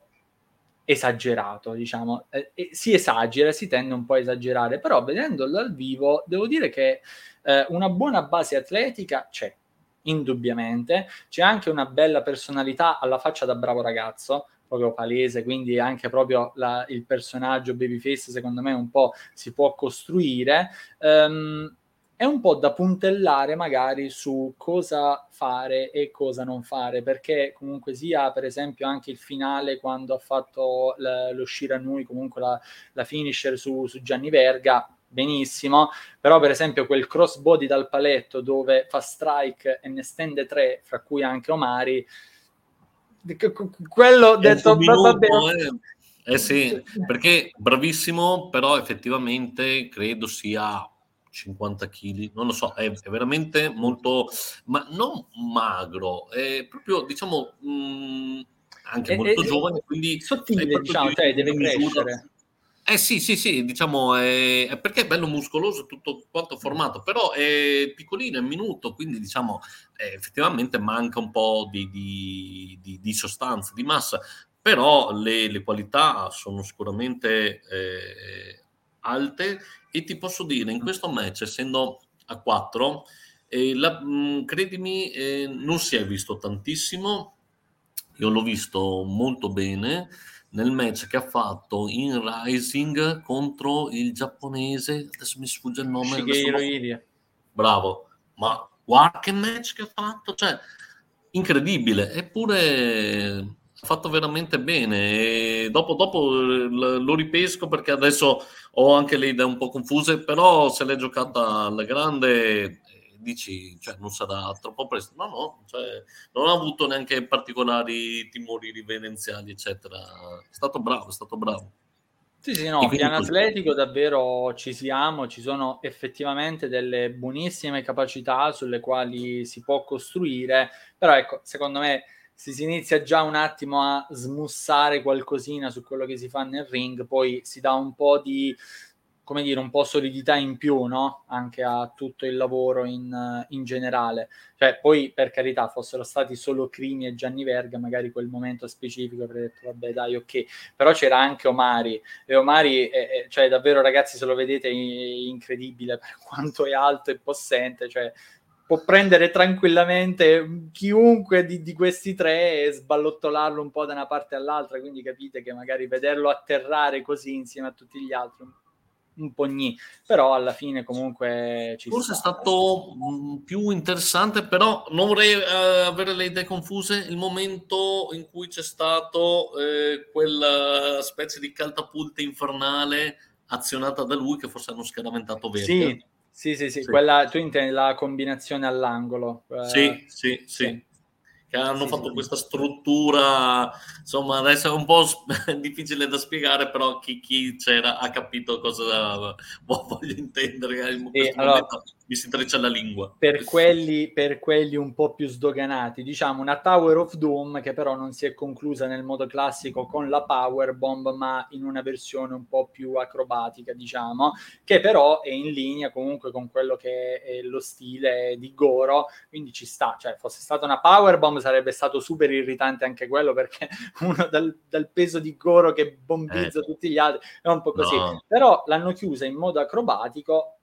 esagerato, diciamo, eh, si esagera, si tende un po' a esagerare, però vedendolo dal vivo devo dire che eh, una buona base atletica c'è, indubbiamente, c'è anche una bella personalità alla faccia da bravo ragazzo, proprio palese, quindi anche proprio la, il personaggio babyface secondo me un po' si può costruire. Um, è un po' da puntellare magari su cosa fare e cosa non fare, perché comunque sia per esempio anche il finale quando ha fatto l- lo Shiranui, comunque la, la finisher su, su Gianni Verga, benissimo, però per esempio quel crossbody dal paletto dove fa strike e ne stende tre, fra cui anche Omari, quello detto vabbè. Eh, eh sì, perché bravissimo, però effettivamente credo sia 50 kg, non lo so, è, è, veramente molto, ma non magro, è proprio, diciamo, mh, mm, anche è, molto è, giovane, quindi... Sottile, diciamo, cioè deve crescere. Eh sì, sì, sì, diciamo, è, perché è bello muscoloso tutto quanto formato, però è piccolino, è minuto, quindi diciamo, eh, effettivamente manca un po' di, di, di, di sostanza, di massa, però le, le qualità sono sicuramente eh, alte e ti posso dire, in questo match, essendo a 4, eh, la, mh, credimi, eh, non si è visto tantissimo. Io l'ho visto molto bene nel match che ha fatto in Rising contro il giapponese, adesso mi sfugge il nome. Shigeru Iria. Bravo, ma guarda che match che ha fatto, cioè incredibile, eppure fatto veramente bene. E dopo, dopo lo ripesco perché adesso ho anche le idee un po' confuse, però se l'è giocata alla grande dici, cioè, non sarà troppo presto. No, no, cioè, non ha avuto neanche particolari timori riverenziali, eccetera. È stato bravo, è stato bravo. Sì, sì, no, piano atletico davvero ci siamo, ci sono effettivamente delle buonissime capacità sulle quali si può costruire, però ecco, secondo me se si inizia già un attimo a smussare qualcosina su quello che si fa nel ring, poi si dà un po' di come dire, un po' solidità in più, no? Anche a tutto il lavoro in, in, generale. Cioè, poi, per carità, fossero stati solo Crimi e Gianni Verga, magari quel momento specifico avrei detto, vabbè, dai, ok. Però c'era anche Omari. E Omari, è, è, cioè, davvero, ragazzi, se lo vedete, è incredibile (laughs) per quanto è alto e possente. Cioè, può prendere tranquillamente chiunque di, di, questi tre e sballottolarlo un po' da una parte all'altra, quindi capite che magari vederlo atterrare così insieme a tutti gli altri un po' gni, però alla fine comunque ci Forse sta. è stato mh, più interessante, però non vorrei uh, avere le idee confuse, il momento in cui c'è stato eh, quella specie di catapulta infernale azionata da lui che forse hanno scaraventato verde. Sì, sì, sì, sì, sì. Quella, tu intendi la combinazione all'angolo. Eh, sì, sì, sì, che hanno fatto questa struttura, insomma adesso è un po' (laughs) difficile da spiegare, però chi, chi c'era ha capito cosa (laughs) voglio intendere. In allora, mi si intreccia la lingua. Per quelli, per quelli un po' più sdoganati, diciamo una Tower of Doom che però non si è conclusa nel modo classico con la Power Bomb, ma in una versione un po' più acrobatica, diciamo, che però è in linea comunque con quello che è lo stile di Goro, quindi ci sta, cioè fosse stata una Power Bomb sarebbe stato super irritante anche quello perché (laughs) uno dal, dal peso di Goro che bombizza eh. tutti gli altri è un po' così, no. però l'hanno chiusa in modo acrobatico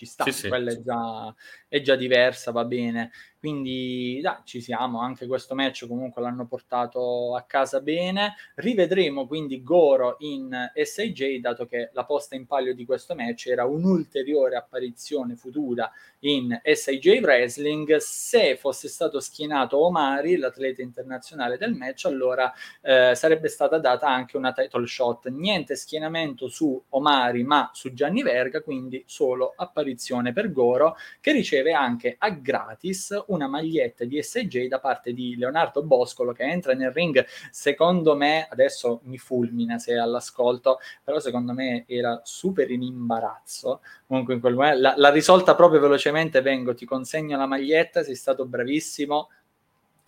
ci sta, sì, quella sì. È, già, è, già, diversa, va bene. Quindi da, ci siamo, anche questo match comunque l'hanno portato a casa bene. Rivedremo quindi Goro in SIJ, dato che la posta in palio di questo match era un'ulteriore apparizione futura in SIJ Wrestling. Se fosse stato schienato Omari, l'atleta internazionale del match, allora eh, sarebbe stata data anche una title shot. Niente schienamento su Omari, ma su Gianni Verga, quindi solo apparizione per Goro, che riceve anche a gratis una maglietta di SJ da parte di Leonardo Boscolo che entra nel ring, secondo me, adesso mi fulmina se all'ascolto, però secondo me era super in imbarazzo. Comunque in quel momento la risolta proprio velocemente, vengo, ti consegno la maglietta, sei stato bravissimo,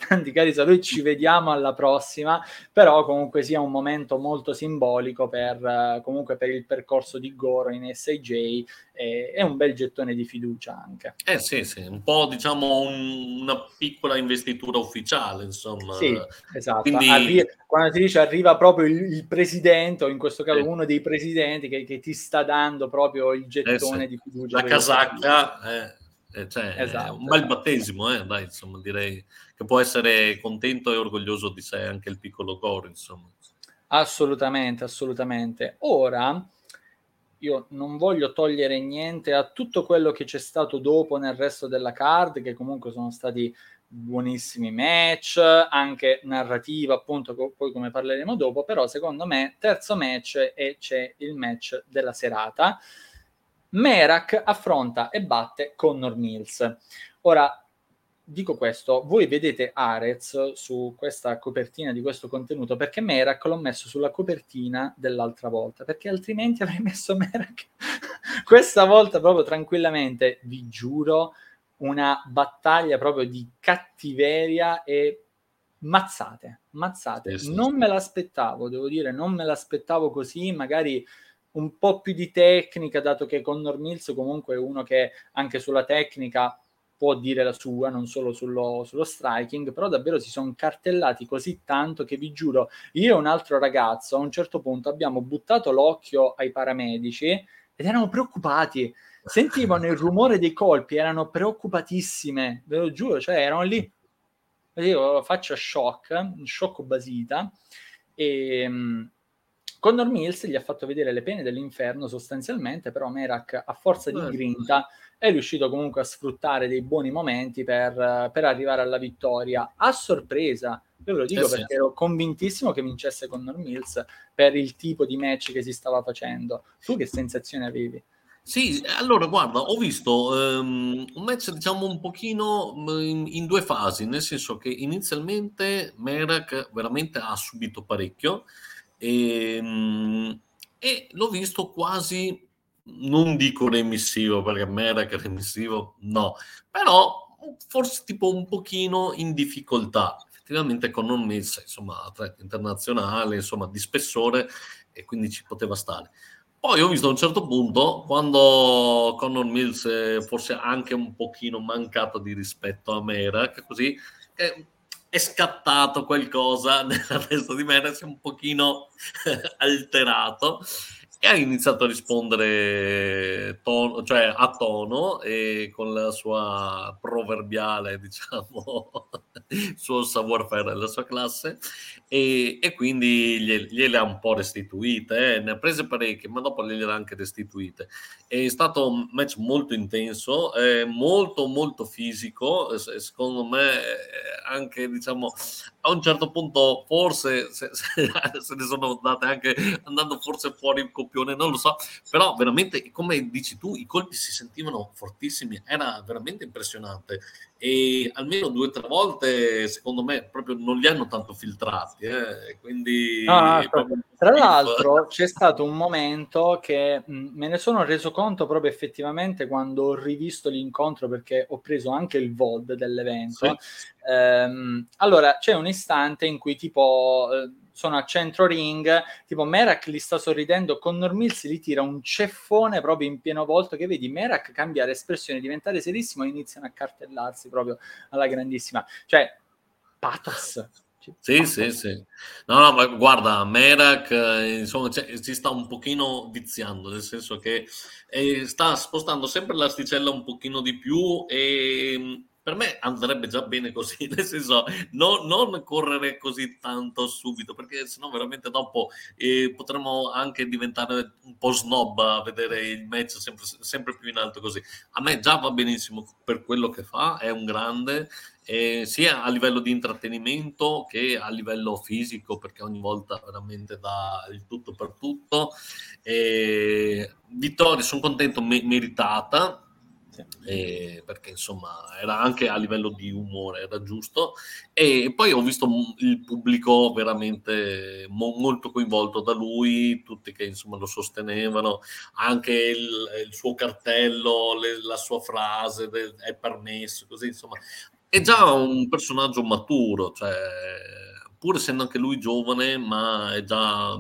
tanti cari saluti, ci vediamo alla prossima, però comunque sia un momento molto simbolico per, comunque per il percorso di Goro in SJ e, è un bel gettone di fiducia anche. Eh sì, sì, un po' diciamo un, una piccola investitura ufficiale, insomma. Sì, esatto. Quindi... Arri- quando si dice arriva proprio il, il, presidente, o in questo caso eh. uno dei presidenti che, che, ti sta dando proprio il gettone eh sì. di fiducia. La casacca, eh, eh, cioè, esatto, un bel esatto. battesimo, eh, dai, insomma, direi che può essere contento e orgoglioso di sé anche il piccolo Goro, insomma. Assolutamente, assolutamente. Ora, io non voglio togliere niente a tutto quello che c'è stato dopo nel resto della card, che comunque sono stati buonissimi match, anche narrativa, appunto, co- poi come parleremo dopo, però secondo me terzo match e c'è il match della serata. Merak affronta e batte Connor Mills. Ora, dico questo, voi vedete Arez su questa copertina di questo contenuto perché Merak l'ho messo sulla copertina dell'altra volta, perché altrimenti avrei messo Merak (laughs) questa volta proprio tranquillamente, vi giuro, una battaglia proprio di cattiveria e mazzate, mazzate. Sì, sì, non sì. me l'aspettavo, devo dire, non me l'aspettavo così, magari un po' più di tecnica, dato che Connor Mills comunque è uno che anche sulla tecnica può dire la sua, non solo sullo, sullo striking, però davvero si sono cartellati così tanto che vi giuro, io e un altro ragazzo a un certo punto abbiamo buttato l'occhio ai paramedici ed erano preoccupati, sentivano il rumore dei colpi, erano preoccupatissime, ve lo giuro, cioè erano lì, io faccio shock, shock basita, e Connor Mills gli ha fatto vedere le pene dell'inferno sostanzialmente, però Merak a forza di grinta è riuscito comunque a sfruttare dei buoni momenti per, per arrivare alla vittoria. A sorpresa, io ve lo dico eh perché sì. ero convintissimo che vincesse Connor Mills per il tipo di match che si stava facendo. Tu che sensazione avevi? Sì, allora guarda, ho visto um, un match diciamo un pochino in, in, due fasi, nel senso che inizialmente Merak veramente ha subito parecchio, e, ehm, e l'ho visto quasi, non dico remissivo, perché Merak remissivo no, però forse tipo un pochino in difficoltà. Effettivamente con non messa, insomma, atleta internazionale, insomma, di spessore, e quindi ci poteva stare. Poi ho visto a un certo punto, quando Connor Mills è forse anche un pochino mancato di rispetto a Merak, così, che è scattato qualcosa (laughs) nella testa di me, si è un pochino (laughs) alterato e ha iniziato a rispondere tono, cioè a tono e con la sua proverbiale, (laughs) diciamo, suo savoir-faire la sua classe e, e quindi gliele, ha un po' restituite, eh. ne ha prese parecchie, ma dopo gliele ha anche restituite. È stato un match molto intenso, eh, molto molto fisico, secondo me anche diciamo a un certo punto forse se, (laughs) se, se ne sono andate anche andando forse fuori il copione, non lo so, però veramente come dici tu i colpi si sentivano fortissimi, era veramente impressionante e almeno due o tre volte secondo me proprio non li hanno tanto filtrati eh? quindi no, no, tra l'altro c'è stato un momento che mh, me ne sono reso conto proprio effettivamente quando ho rivisto l'incontro perché ho preso anche il VOD dell'evento sì. ehm, allora c'è un istante in cui tipo eh, sono a centro ring, tipo Merak li sta sorridendo, Connor Mills gli tira un ceffone proprio in pieno volto che vedi Merak cambiare espressione, diventare serissimo e iniziano a cartellarsi proprio alla grandissima. Cioè, pathos. Sì, pathos. sì, sì. No, no, ma guarda, Merak, eh, insomma, cioè, si sta un pochino viziando, nel senso che eh, sta spostando sempre l'asticella un pochino di più e per me andrebbe già bene così, (laughs) nel senso no, non correre così tanto subito, perché sennò veramente dopo eh, potremmo anche diventare un po' snob a vedere il match sempre, sempre, più in alto così. A me già va benissimo per quello che fa, è un grande, eh, sia a livello di intrattenimento che a livello fisico, perché ogni volta veramente dà il tutto per tutto. Eh, vittoria, sono contento, me- meritata eh, perché insomma era anche a livello di umore, era giusto. E poi ho visto il pubblico veramente mo- molto coinvolto da lui, tutti che insomma lo sostenevano, anche il, il suo cartello, le, la sua frase de- è permesso, così insomma. È già un personaggio maturo, cioè, pur essendo anche lui giovane, ma è già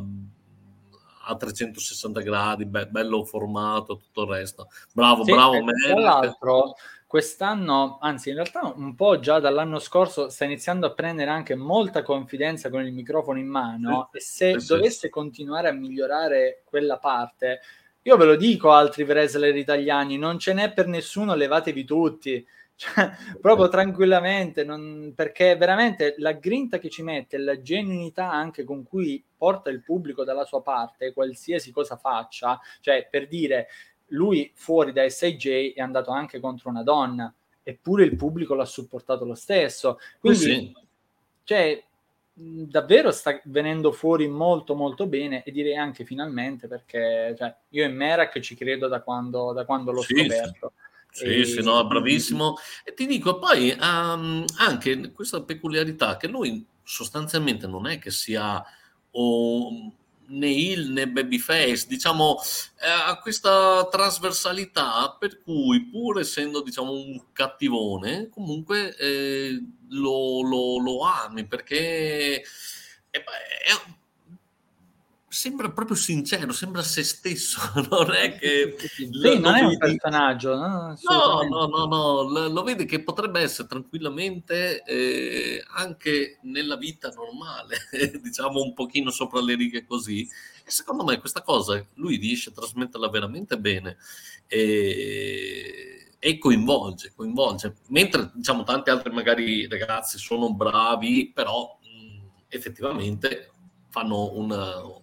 a 360 gradi, be- bello formato, tutto il resto. Bravo, sì, bravo. Tra l'altro, quest'anno, anzi in realtà un po' già dall'anno scorso, sta iniziando a prendere anche molta confidenza con il microfono in mano sì, e se sì, dovesse continuare a migliorare quella parte, io ve lo dico altri wrestler italiani, non ce n'è per nessuno, levatevi tutti cioè, proprio tranquillamente, non, perché veramente la grinta che ci mette, la genuinità anche con cui porta il pubblico dalla sua parte, qualsiasi cosa faccia, cioè per dire, lui fuori da SIJ è andato anche contro una donna, eppure il pubblico l'ha supportato lo stesso. Quindi, sì. cioè, davvero sta venendo fuori molto molto bene e direi anche finalmente perché cioè, io in Merak ci credo da quando, da quando l'ho sì, scoperto. Sì sì, e... sì, no, bravissimo. (laughs) E ti dico poi um, anche questa peculiarità che lui sostanzialmente non è che sia o, né il né babyface, diciamo, eh, ha questa trasversalità per cui pur essendo diciamo un cattivone, comunque eh, lo, lo, lo, ami perché è, è sembra proprio sincero, sembra se stesso, (laughs) non è che... Sì, non è un personaggio, no? No, no, no, no, lo, lo vedi che potrebbe essere tranquillamente eh, anche nella vita normale, (laughs) diciamo un pochino sopra le righe così, e secondo me questa cosa lui riesce a trasmetterla veramente bene e, e coinvolge, coinvolge, mentre diciamo tanti altri magari ragazzi sono bravi, però mh, effettivamente fanno una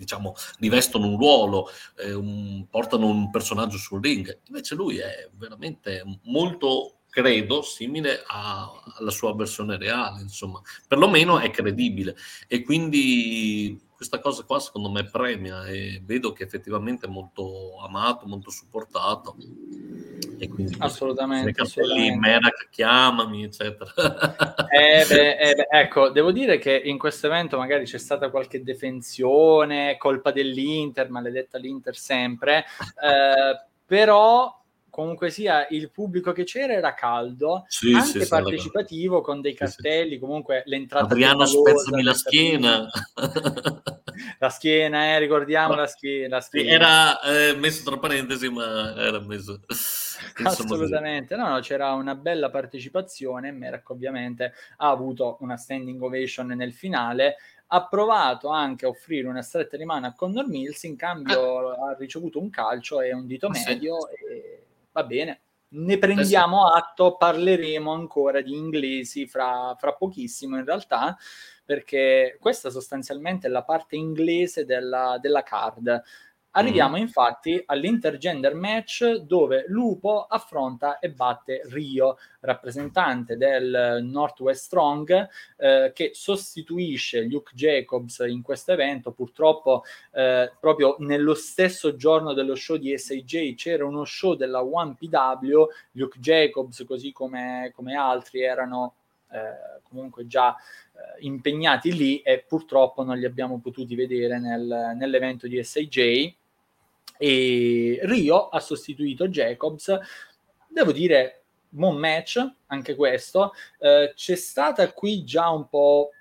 diciamo, rivestono un ruolo, eh, un, portano un personaggio sul ring. Invece lui è veramente molto credo, simile a, alla sua versione reale, insomma, perlomeno è credibile e quindi questa cosa qua secondo me premia e vedo che effettivamente è molto amato, molto supportato. E quindi assolutamente, assolutamente. Lì, Merak, chiamami, eccetera. (laughs) Eh beh, eh beh, ecco, devo dire che in questo evento magari c'è stata qualche defensione, colpa dell'Inter, maledetta l'Inter sempre, eh, però comunque sia il pubblico che c'era era caldo, sì, anche sì, partecipativo sì, con dei cartelli, comunque l'entrata Adriano spezzami la schiena. la schiena, eh, ricordiamo la schiena, la schiena. Era eh, messo tra parentesi, ma era messo Assolutamente, no, no, c'era una bella partecipazione, Merck ovviamente ha avuto una standing ovation nel finale, ha provato anche a offrire una stretta di mano a Connor Mills, in cambio ah. ha ricevuto un calcio e un dito medio e va bene, ne prendiamo atto, parleremo ancora di inglesi fra, fra pochissimo in realtà, perché questa sostanzialmente è la parte inglese della, della card. Arriviamo mm. infatti all'intergender match dove Lupo affronta e batte Rio, rappresentante del Northwest Strong, eh, che sostituisce Luke Jacobs in questo evento. Purtroppo, eh, proprio nello stesso giorno dello show di SAJ c'era uno show della 1PW. Luke Jacobs, così come, come altri, erano eh, comunque già eh, impegnati lì e purtroppo non li abbiamo potuti vedere nel, nell'evento di SAJ e Rio ha sostituito Jacobs. Devo dire, buon match, anche questo. Eh, c'è stata qui già un po'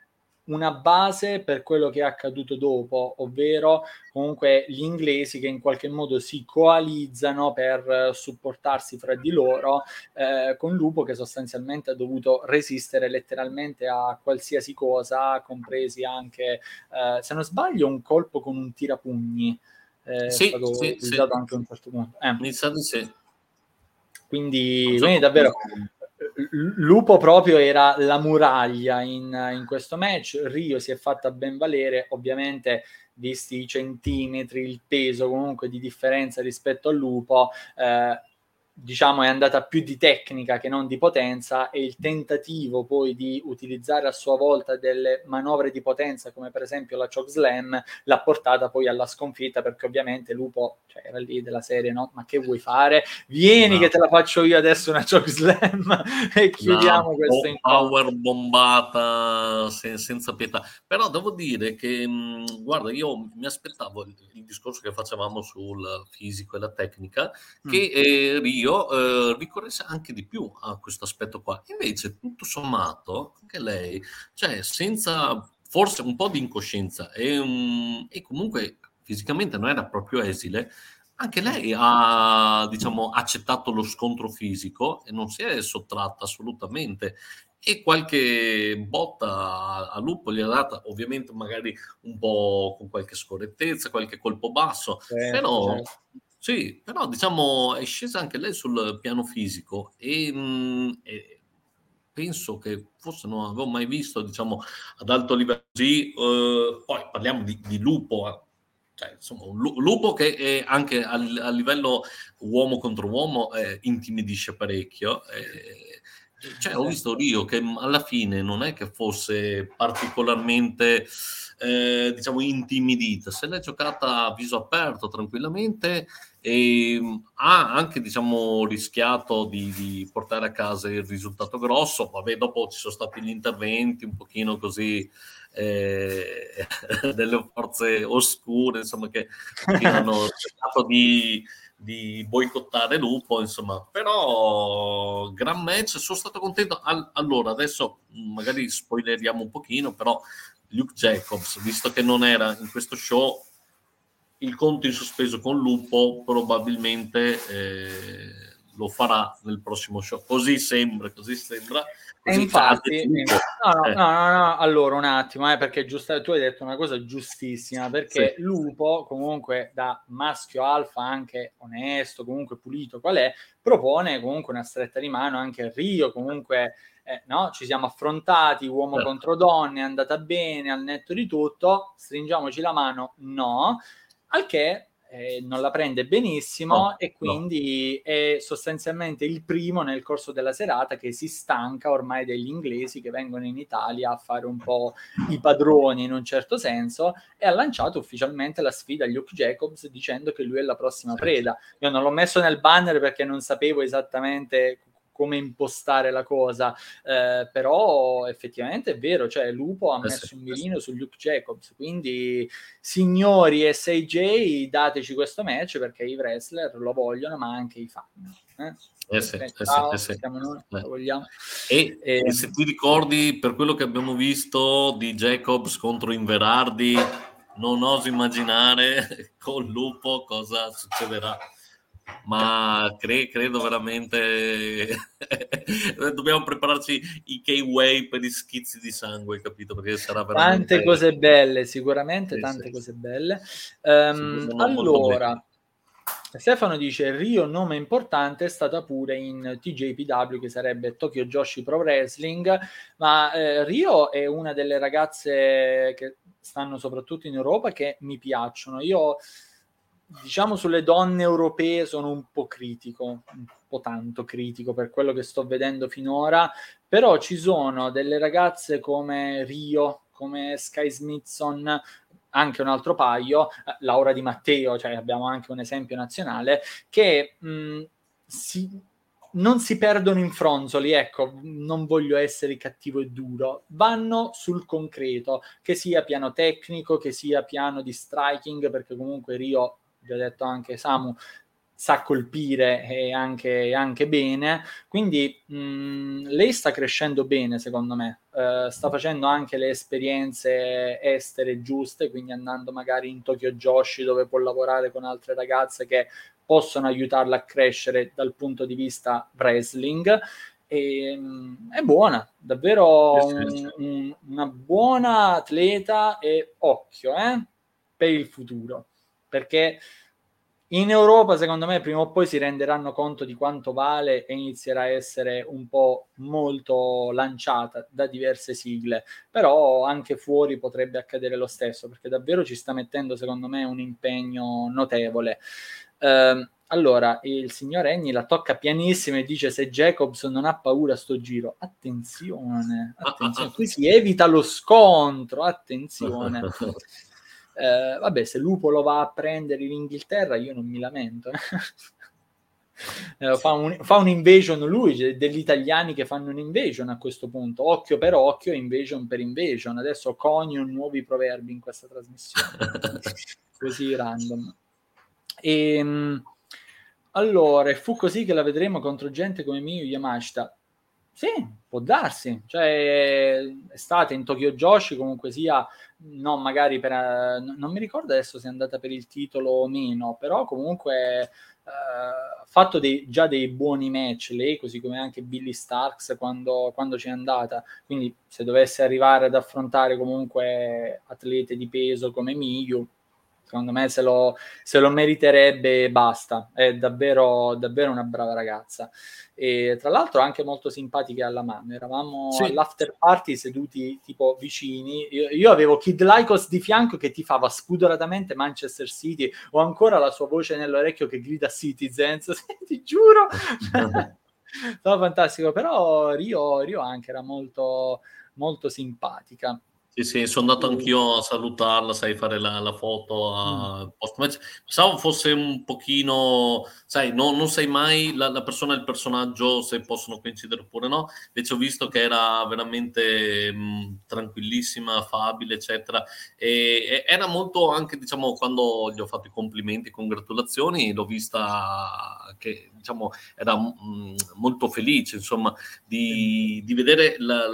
una base per quello che è accaduto dopo, ovvero comunque gli inglesi che in qualche modo si coalizzano per supportarsi fra di loro, eh, con Lupo che sostanzialmente ha dovuto resistere letteralmente a qualsiasi cosa, compresi anche, eh, se non sbaglio, un colpo con un tirapugni eh, sì, è stato sì, utilizzato sì. anche a un certo punto. Eh. Di sì. Quindi, quindi davvero Lupo proprio era la muraglia in, in, questo match. Rio si è fatta ben valere, ovviamente, visti i centimetri, il peso comunque di differenza rispetto al Lupo. Eh, diciamo è andata più di tecnica che non di potenza e il tentativo poi di utilizzare a sua volta delle manovre di potenza come per esempio la choke slam l'ha portata poi alla sconfitta perché ovviamente Lupo cioè, era lì della serie no ma che vuoi fare vieni no. che te la faccio io adesso una choke slam (laughs) e chiudiamo no, questo incontro power bombata sen- senza pietà però devo dire che mh, guarda io mi aspettavo il, il, discorso che facevamo sul fisico e la tecnica mm. che eh, Rio io eh, ricorresse anche di più a questo aspetto qua. Invece, tutto sommato, anche lei, cioè senza forse un po' di incoscienza e, um, e comunque fisicamente non era proprio esile, anche lei ha diciamo, accettato lo scontro fisico e non si è sottratta assolutamente e qualche botta a Lupo gli ha data ovviamente magari un po' con qualche scorrettezza, qualche colpo basso, certo, però certo. Sì, però diciamo è scesa anche lei sul piano fisico e, mh, mm, e penso che forse non avevo mai visto diciamo ad alto livello. Così, uh, poi parliamo di, di lupo, eh, cioè, insomma, un lupo che anche a, a, livello uomo contro uomo eh, intimidisce parecchio. Eh, cioè, ho visto Rio che alla fine non è che fosse particolarmente eh, diciamo intimidita, se l'è giocata a viso aperto tranquillamente e mm, ha anche diciamo rischiato di, di, portare a casa il risultato grosso, vabbè dopo ci sono stati gli interventi un pochino così eh, (laughs) delle forze oscure insomma che (laughs) hanno cercato di di boicottare Lupo, insomma, però gran match, sono stato contento. All- allora, adesso magari spoileriamo un pochino, però Luke Jacobs, visto che non era in questo show, il conto in sospeso con Lupo probabilmente eh, lo farà nel prossimo show. Così sembra, così sembra. Così infatti, no, no, eh. no, no, no, allora un attimo, eh, perché giusto, tu hai detto una cosa giustissima, perché sì. Lupo comunque da maschio alfa anche onesto, comunque pulito qual è, propone comunque una stretta di mano anche a Rio, comunque eh, no? ci siamo affrontati uomo Certo. contro donne, è andata bene al netto di tutto, stringiamoci la mano, no, al che eh, non la prende benissimo No, e no. quindi è sostanzialmente il primo nel corso della serata che si stanca ormai degli inglesi che vengono in Italia a fare un po' i padroni in un certo senso e ha lanciato ufficialmente la sfida a Luke Jacobs dicendo che lui è la prossima preda. Io non l'ho messo nel banner perché non sapevo esattamente come impostare la cosa, eh, però effettivamente è vero, cioè Lupo ha Eh messo un eh mirino su Luke Jacobs, quindi signori SAJ dateci questo match perché i wrestler lo vogliono ma anche i fan. Eh? Eh sì, eh ciao, eh sì. noi, Eh. E, E- e se ti ricordi, per quello che abbiamo visto di Jacobs contro Inverardi, non oso immaginare (laughs) col lupo cosa succederà. Ma cre- credo veramente (laughs) dobbiamo prepararci i K-Way per gli schizzi di sangue, capito? Perché sarà veramente Tante cose belle, sicuramente Sì, tante sì. cose belle. Ehm, Sì, molto allora, Stefano dice Rio nome importante è stata pure in TJPW che sarebbe Tokyo Joshi Pro Wrestling ma eh, Rio è una delle ragazze che stanno soprattutto in Europa che mi piacciono io diciamo sulle donne europee sono un po' critico un po' tanto critico per quello che sto vedendo finora però ci sono delle ragazze come Rio come Sky Smithson anche un altro paio, eh, Laura Di Matteo, cioè abbiamo anche un esempio nazionale, che mh, si, non si perdono in fronzoli, ecco, non voglio essere cattivo e duro, vanno sul concreto, che sia piano tecnico, che sia piano di striking, perché comunque Rio, ho detto anche Samu, sa colpire e anche, anche bene, quindi mh, lei sta crescendo bene secondo me, uh, sta facendo anche le esperienze estere giuste, quindi andando magari in Tokyo Joshi dove può lavorare con altre ragazze che possono aiutarla a crescere dal punto di vista wrestling. E, mh, è buona, davvero un, un, una buona atleta e occhio eh, per il futuro, perché in Europa, secondo me, prima o poi si renderanno conto di quanto vale e inizierà a essere un po' molto lanciata da diverse sigle, però anche fuori potrebbe accadere lo stesso, perché davvero ci sta mettendo, secondo me, un impegno notevole. Uh, allora, il signor Enni la tocca pianissimo e dice se Jacobs non ha paura sto giro, attenzione, attenzione, qui si evita lo scontro, attenzione. (laughs) Eh, vabbè, se Lupo lo va a prendere in Inghilterra, io non mi lamento. eh, (laughs) fa, un, fa un invasion lui, degli italiani che fanno un invasion a questo punto, occhio per occhio, invasion per invasion. Adesso conio nuovi proverbi in questa trasmissione, (laughs) così random. E, allora, fu così che la vedremo contro gente come Miyu Yamashita. Sì, può darsi, cioè è stata in Tokyo Joshi comunque sia, non magari per, uh, non mi ricordo adesso se è andata per il titolo o meno, però comunque ha uh, fatto dei, già dei buoni match lei, così come anche Billy Starks quando, quando c'è andata, quindi se dovesse arrivare ad affrontare comunque atlete di peso come Miyu, secondo me se lo, se lo meriterebbe e basta, è davvero, davvero una brava ragazza. E tra l'altro anche molto simpatica alla mano, eravamo sì. all'after party seduti tipo vicini, io, io, avevo Kid Lycos di fianco che tifava spudoratamente Manchester City, ho ancora la sua voce nell'orecchio che grida Citizens, (laughs) ti giuro! (laughs) Stava fantastico, però Rio, Rio anche era molto, molto simpatica. Sì, sì, sono andato anch'io a salutarla, sai, fare la, la foto a mm. post-match. Pensavo fosse un pochino, sai, no, non sai mai la, la, persona e il personaggio se possono coincidere oppure no. Invece ho visto che era veramente mh, tranquillissima, affabile, eccetera. E, e, era molto anche, diciamo, quando gli ho fatto i complimenti, congratulazioni, l'ho vista che, diciamo, era mh, molto felice, insomma, di, di vedere la,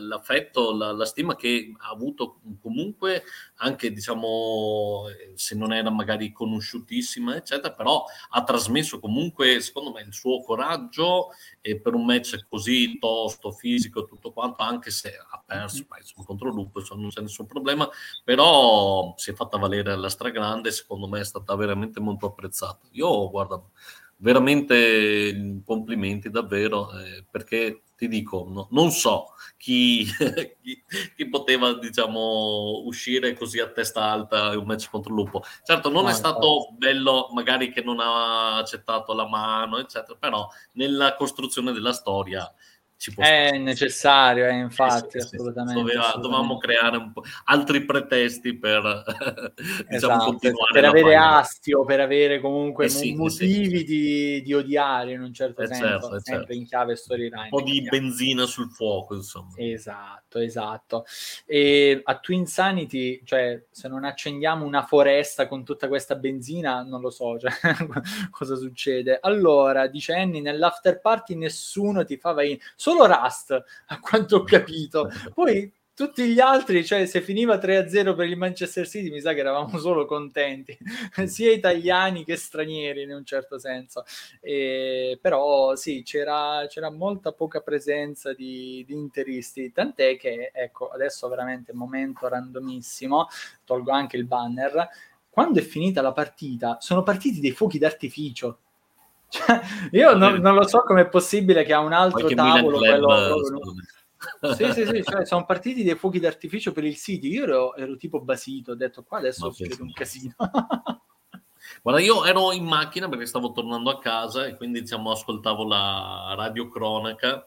l'affetto, la stima che ha avuto comunque anche diciamo se non era magari conosciutissima eccetera però ha trasmesso comunque secondo me il suo coraggio e per un match così tosto fisico tutto quanto anche se ha perso insomma, contro Lupo insomma, non c'è nessun problema però si è fatta valere alla stragrande secondo me è stata veramente molto apprezzata. Io guarda veramente complimenti davvero, eh, perché ti dico, no, non so chi, (laughs) chi, chi, poteva, diciamo, uscire così a testa alta in un match contro il lupo. Certo, non no, è stato bello, magari che non ha accettato la mano, eccetera, però nella costruzione della storia ci può è stare. necessario, eh, infatti, sì, sì, assolutamente, Doveva, assolutamente. Dovevamo creare un po' altri pretesti per (laughs) diciamo, esatto, continuare per avere asti o per avere comunque eh sì, motivi di, di, odiare in un certo eh senso, certo, sempre certo. in chiave storyline. Un po' di benzina sul fuoco, insomma. Esatto, esatto. E a Twin Sanity, cioè, se non accendiamo una foresta con tutta questa benzina, non lo so, (laughs) cioè, cosa succede. Allora, dice Annie, nell'after party nessuno ti fa vai solo Rust, a quanto ho capito. (laughs) Poi tutti gli altri, cioè se finiva 3-0 per il Manchester City, mi sa che eravamo (laughs) solo contenti, sia italiani che stranieri in un certo senso. E, però sì, c'era, c'era, molta poca presenza di, di, interisti, tant'è che, ecco, adesso veramente momento randomissimo, tolgo anche il banner, quando è finita la partita sono partiti dei fuochi d'artificio cioè, io non, non, lo so com'è possibile che a un altro tavolo quello, sì, sì, sì, cioè, sono partiti dei fuochi d'artificio per il City. Io ero, ero tipo basito, ho detto qua adesso succede un casino. (laughs) Guarda, io ero in macchina perché stavo tornando a casa e quindi diciamo ascoltavo la radio cronaca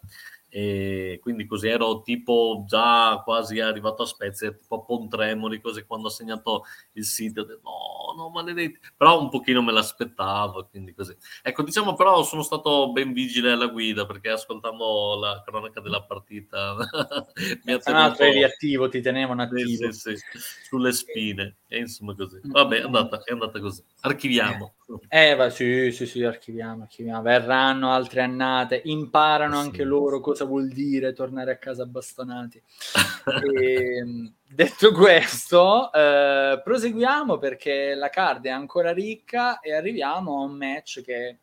e quindi così ero tipo già quasi arrivato a Spezia, tipo a Pontremoli, così quando ha segnato il sito, no, no, maledetti, però un pochino me l'aspettavo, quindi così. Ecco, diciamo però sono stato ben vigile alla guida perché ascoltando la cronaca della partita (laughs) mi ha tenuto... Ah, eri attivo, ti tenevano attivo. Sì, sì, sì, sulle spine, e insomma così. Vabbè, è andata, è andata così. Archiviamo. Eh, va, sì, sì, sì, archiviamo, archiviamo. Verranno altre annate, imparano anche loro cosa vuol dire tornare a casa bastonati. e, (laughs) ehm, detto questo, eh, proseguiamo perché la card è ancora ricca e arriviamo a un match che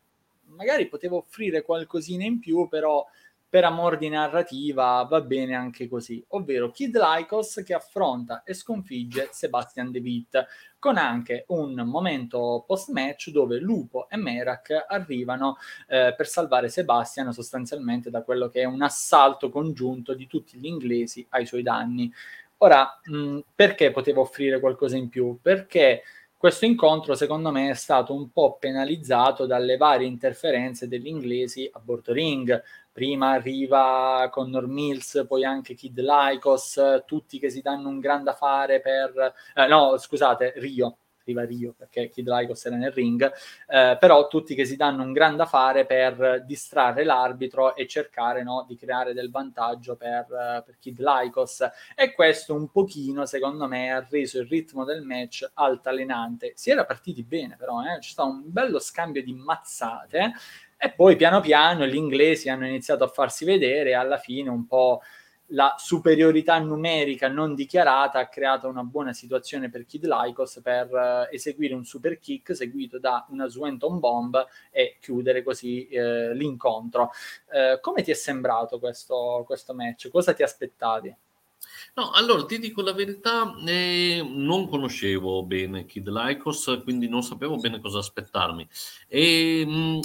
magari poteva offrire qualcosina in più, però per amor di narrativa va bene anche così, ovvero Kid Lycos che affronta e sconfigge Sebastian De Witt, con anche un momento post-match dove Lupo e Merak arrivano eh, per salvare Sebastian sostanzialmente da quello che è un assalto congiunto di tutti gli inglesi ai suoi danni. Ora, mh, perché poteva offrire qualcosa in più? Perché questo incontro secondo me è stato un po' penalizzato dalle varie interferenze degli inglesi a bordo ring. Prima arriva Connor Mills, poi anche Kid Lycos, tutti che si danno un gran da fare per... Eh, no, scusate, Rio, arriva Rio perché Kid Lycos era nel ring, eh, però tutti che si danno un gran da fare per distrarre l'arbitro e cercare no, di creare del vantaggio per, uh, per Kid Lycos e questo un pochino secondo me ha reso il ritmo del match altalenante. Si era partiti bene però, eh? c'è stato un bello scambio di mazzate e poi piano piano gli inglesi hanno iniziato a farsi vedere e alla fine un po' la superiorità numerica non dichiarata ha creato una buona situazione per Kid Lycos per uh, eseguire un super kick seguito da una Swenton Bomb e chiudere così uh, l'incontro. Uh, come ti è sembrato questo, questo match? Cosa ti aspettavi? No, allora ti dico la verità, eh, non conoscevo bene Kid Lycos, quindi non sapevo bene cosa aspettarmi. E mh, mm,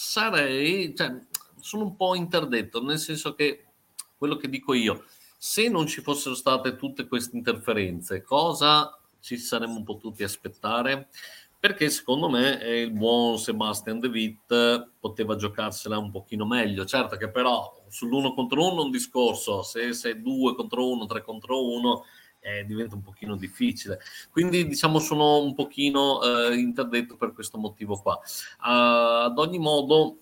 sarei, cioè, sono un po' interdetto, nel senso che quello che dico io, se non ci fossero state tutte queste interferenze, cosa ci saremmo potuti aspettare? Perché secondo me il buon Sebastian De Witt poteva giocarsela un pochino meglio. Certo che però sull'uno contro uno un discorso, se sei due contro uno, tre contro uno, eh, diventa un pochino difficile. Quindi diciamo sono un pochino eh, interdetto per questo motivo qua. Uh, ad ogni modo,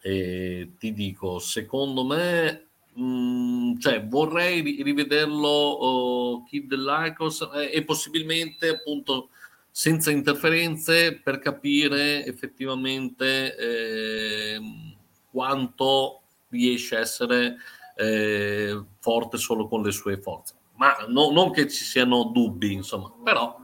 eh, ti dico, secondo me Mm, cioè vorrei rivederlo uh, Kid Lycos eh, e possibilmente appunto senza interferenze per capire effettivamente eh, quanto riesce a essere eh, forte solo con le sue forze ma no, non che ci siano dubbi insomma però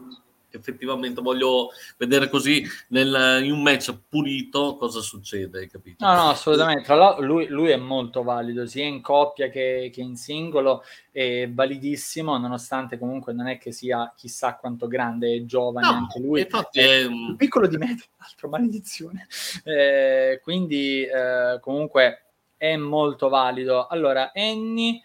effettivamente voglio vedere così nel, in un match pulito cosa succede, hai capito? No, no, assolutamente. Tra l'altro lui, lui è molto valido, sia in coppia che, che, in singolo, è validissimo, nonostante comunque non è che sia chissà quanto grande e giovane no, anche lui. Infatti è, è un piccolo di me, (laughs) altro maledizione. Eh, quindi eh, comunque è molto valido. Allora, Annie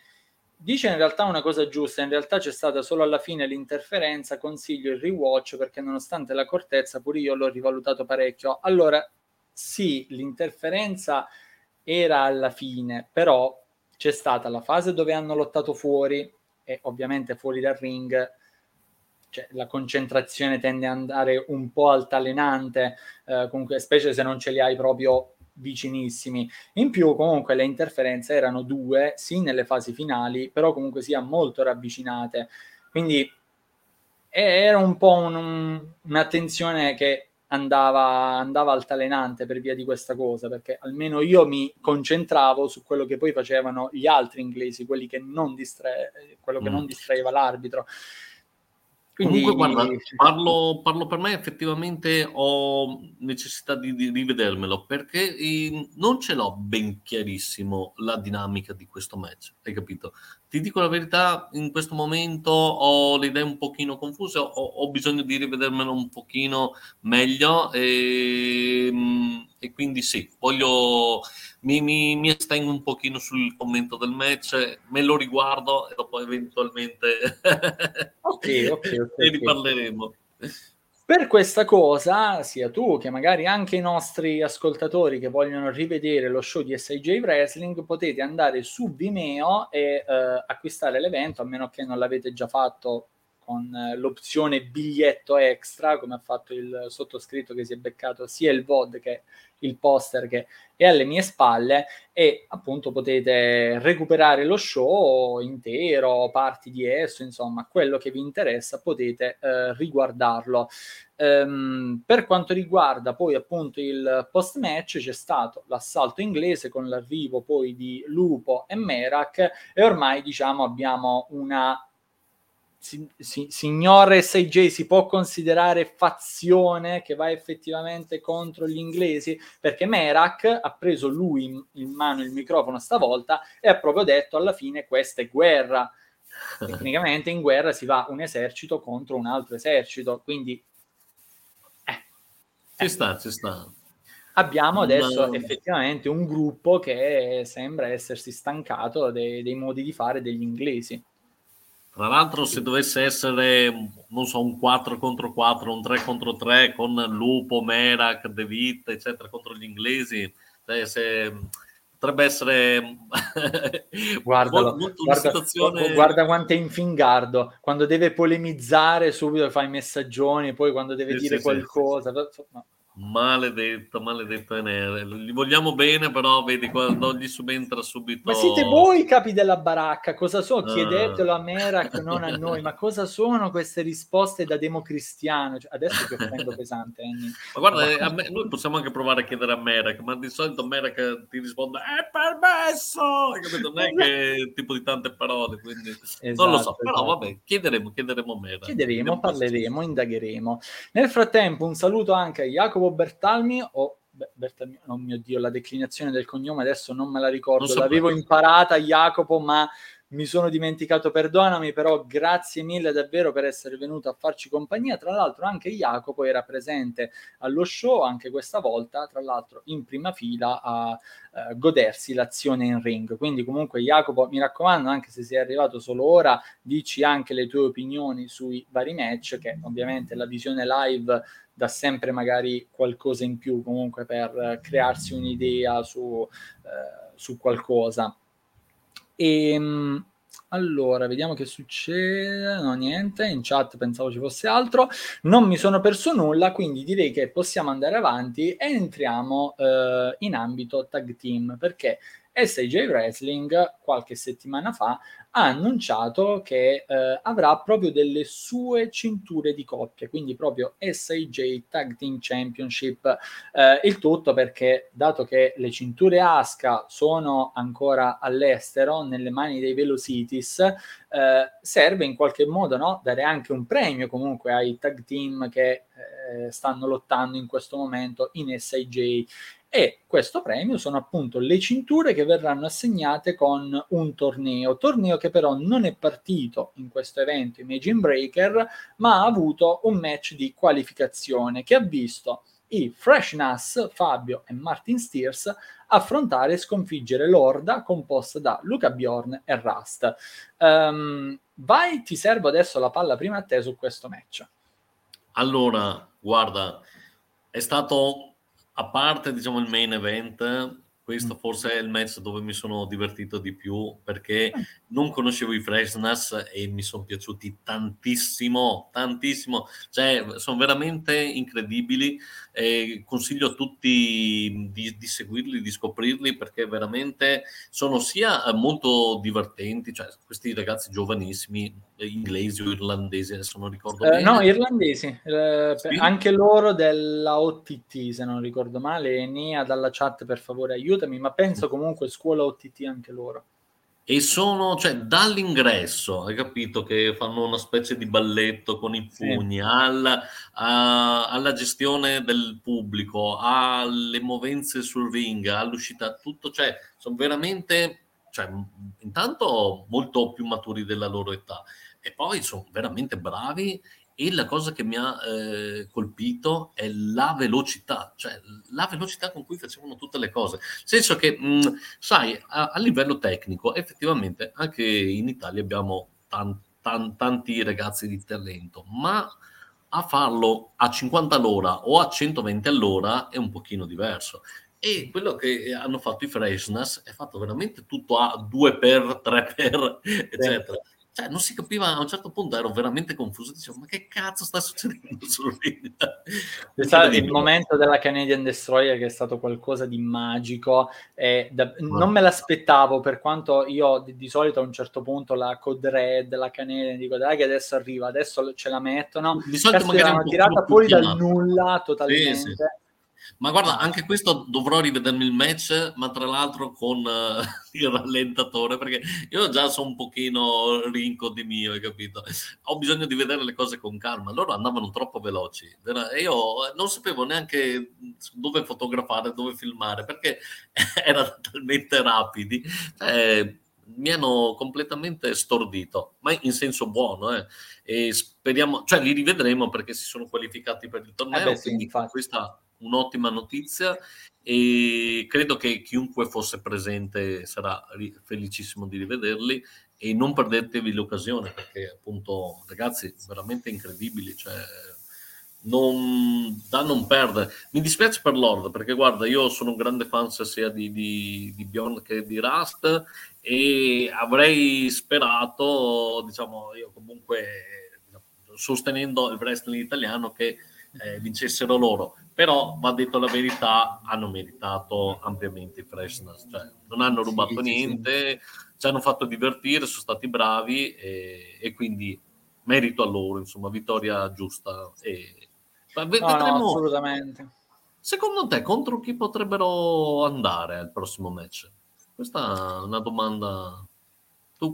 dice in realtà una cosa giusta, in realtà c'è stata solo alla fine l'interferenza, consiglio il rewatch perché nonostante l'accortezza pure io l'ho rivalutato parecchio. Allora, sì, l'interferenza era alla fine, però c'è stata la fase dove hanno lottato fuori e ovviamente fuori dal ring cioè, la concentrazione tende ad andare un po' altalenante, eh, comunque, specie se non ce li hai proprio vicinissimi. In più, comunque, le interferenze erano due, sì, nelle fasi finali, però comunque sia molto ravvicinate. Quindi era un po' un, un, un'attenzione che andava, andava altalenante per via di questa cosa, perché almeno io mi concentravo su quello che poi facevano gli altri inglesi, quelli che non distra- quello che mm. non distraeva l'arbitro. Quindi... Comunque, guarda, parlo, parlo, per me, effettivamente ho necessità di, di rivedermelo perché eh, non ce l'ho ben chiarissimo la dinamica di questo match, hai capito? Ti dico la verità, in questo momento ho le idee un pochino confuse, ho, ho bisogno di rivedermelo un pochino meglio e, ehm, e quindi sì, voglio mi, mi, mi, estengo un pochino sul commento del match, me lo riguardo e dopo eventualmente okay, okay, okay, (laughs) ne riparleremo. Per questa cosa, sia tu che magari anche i nostri ascoltatori che vogliono rivedere lo show di SIJ Wrestling, potete andare su Vimeo e eh, acquistare l'evento, a meno che non l'avete già fatto con eh, l'opzione biglietto extra, come ha fatto il sottoscritto che si è beccato sia il VOD che il poster che è alle mie spalle e appunto potete recuperare lo show intero, parti di esso, insomma, quello che vi interessa potete eh, riguardarlo. Um, per quanto riguarda poi appunto il post match c'è stato l'assalto inglese con l'arrivo poi di Lupo e Merak e ormai diciamo abbiamo una si, si, signor SIJ si può considerare fazione che va effettivamente contro gli inglesi perché Merak ha preso lui in, in mano il microfono stavolta e ha proprio detto alla fine questa è guerra (laughs) tecnicamente in guerra si va un esercito contro un altro esercito quindi eh, ci eh. sta ci sta abbiamo adesso no. effettivamente un gruppo che sembra essersi stancato dei, dei modi di fare degli inglesi tra l'altro, se dovesse essere, non so, un 4 contro 4, un 3 contro 3 con Lupo, Merak, De Witt, eccetera, contro gli inglesi, cioè, se, potrebbe essere (laughs) Guardalo, guarda, situazione... guarda quanto è infingardo quando deve polemizzare subito fa i messaggioni poi quando deve sì, dire sì, qualcosa sì. No. Maledetto, maledetto Enere. Gli vogliamo bene, però vedi quando gli subentra subito. Ma siete voi i capi della baracca? Cosa sono? Ah. Chiedetelo a Merak, non a noi. Ma cosa sono queste risposte da democristiano? Cioè, adesso ti offendo pesante. Annie. Ma guarda, ma... Me, noi possiamo anche provare a chiedere a Merak, ma di solito Merak ti risponde: È permesso! Non è che (laughs) tipo di tante parole, quindi esatto, non lo so. Esatto. Però esatto. vabbè, chiederemo, chiederemo a Merak. Chiederemo, parleremo, indagheremo. Nel frattempo, un saluto anche a Jacopo Bertalmi o Bertalmi, oh mio Dio, la declinazione del cognome adesso non me la ricordo, so l'avevo perché. imparata Jacopo, ma mi sono dimenticato, perdonami, però grazie mille davvero per essere venuto a farci compagnia. Tra l'altro anche Jacopo era presente allo show anche questa volta, tra l'altro in prima fila a uh, godersi l'azione in ring. Quindi comunque Jacopo, mi raccomando, anche se sei arrivato solo ora, dici anche le tue opinioni sui vari match, che ovviamente la visione live dà sempre magari qualcosa in più comunque per crearsi un'idea su, eh, su qualcosa. E, ehm, allora, vediamo che succede. No, niente. In chat pensavo ci fosse altro. Non mi sono perso nulla, quindi direi che possiamo andare avanti e entriamo eh, in ambito tag team perché SIJ Wrestling qualche settimana fa ha annunciato che eh, avrà proprio delle sue cinture di coppia, quindi proprio SIJ Tag Team Championship, eh, il tutto perché dato che le cinture ASCA sono ancora all'estero, nelle mani dei Velocities, eh, serve in qualche modo no, dare anche un premio comunque ai tag team che eh, stanno lottando in questo momento in SIJ e questo premio sono appunto le cinture che verranno assegnate con un torneo, torneo che però non è partito in questo evento Imagine Breaker, ma ha avuto un match di qualificazione che ha visto i Fresh Nas, Fabio e Martin Steers affrontare e sconfiggere l'Orda composta da Luca Bjorn e Rust. Um, vai, ti servo adesso la palla prima a te su questo match. Allora, guarda, è stato a parte diciamo il main event, questo mm. forse è il match dove mi sono divertito di più perché mm. non conoscevo i Freshness e mi sono piaciuti tantissimo, tantissimo, cioè sono veramente incredibili e consiglio a tutti di, di, seguirli, di scoprirli perché veramente sono sia molto divertenti, cioè questi ragazzi giovanissimi, inglesi o irlandesi, adesso non ricordo eh, No, irlandesi, eh, sì? anche loro della OTT se non ricordo male, Nia dalla chat per favore aiutami, ma penso comunque scuola OTT anche loro e sono, cioè, dall'ingresso, hai capito, che fanno una specie di balletto con i pugni, sì. alla, a, alla, gestione del pubblico, alle movenze sul ring, all'uscita, tutto, cioè, sono veramente, cioè, intanto molto più maturi della loro età e poi sono veramente bravi e la cosa che mi ha eh, colpito è la velocità, cioè la velocità con cui facevano tutte le cose. Nel senso che, mh, sai, a, a, livello tecnico, effettivamente anche in Italia abbiamo tan, tan, tanti ragazzi di talento, ma a farlo a 50 all'ora o a 120 all'ora è un pochino diverso. E quello che hanno fatto i Freshness è fatto veramente tutto a 2 per 3 per, eccetera. Sì cioè, non si capiva, a un certo punto ero veramente confuso, dicevo, ma che cazzo sta succedendo sul ring? C'è stato il momento della Canadian Destroyer che è stato qualcosa di magico, da, non me l'aspettavo, per quanto io di, di, solito a un certo punto la Code Red, la Canadian, dico dai che adesso arriva, adesso ce la mettono, di solito Cazzo, magari l'hanno tirata fuori dal nulla totalmente. Sì, sì. Ma guarda, anche questo dovrò rivedermi il match, ma tra l'altro con uh, il rallentatore, perché io già sono un pochino rinco di mio, hai capito? Ho bisogno di vedere le cose con calma. Loro andavano troppo veloci e io non sapevo neanche dove fotografare, dove filmare, perché (laughs) erano talmente rapidi. Eh, mi hanno completamente stordito, ma in senso buono. Eh. E speriamo, cioè li rivedremo perché si sono qualificati per il torneo. Eh beh, sì, quindi questa un'ottima notizia e credo che chiunque fosse presente sarà felicissimo di rivederli e non perdetevi l'occasione perché appunto ragazzi veramente incredibili cioè non, da non perdere. Mi dispiace per Lord perché guarda io sono un grande fan sia di, di, di Bjorn che di Rust e avrei sperato diciamo io comunque sostenendo il wrestling italiano che eh, vincessero loro però va detto la verità, hanno meritato ampiamente i freshness, cioè non hanno rubato sì, niente, sì. ci hanno fatto divertire, sono stati bravi e, e quindi merito a loro, insomma, vittoria giusta. E, no, vedremo, no, assolutamente. Secondo te contro chi potrebbero andare al prossimo match? Questa è una domanda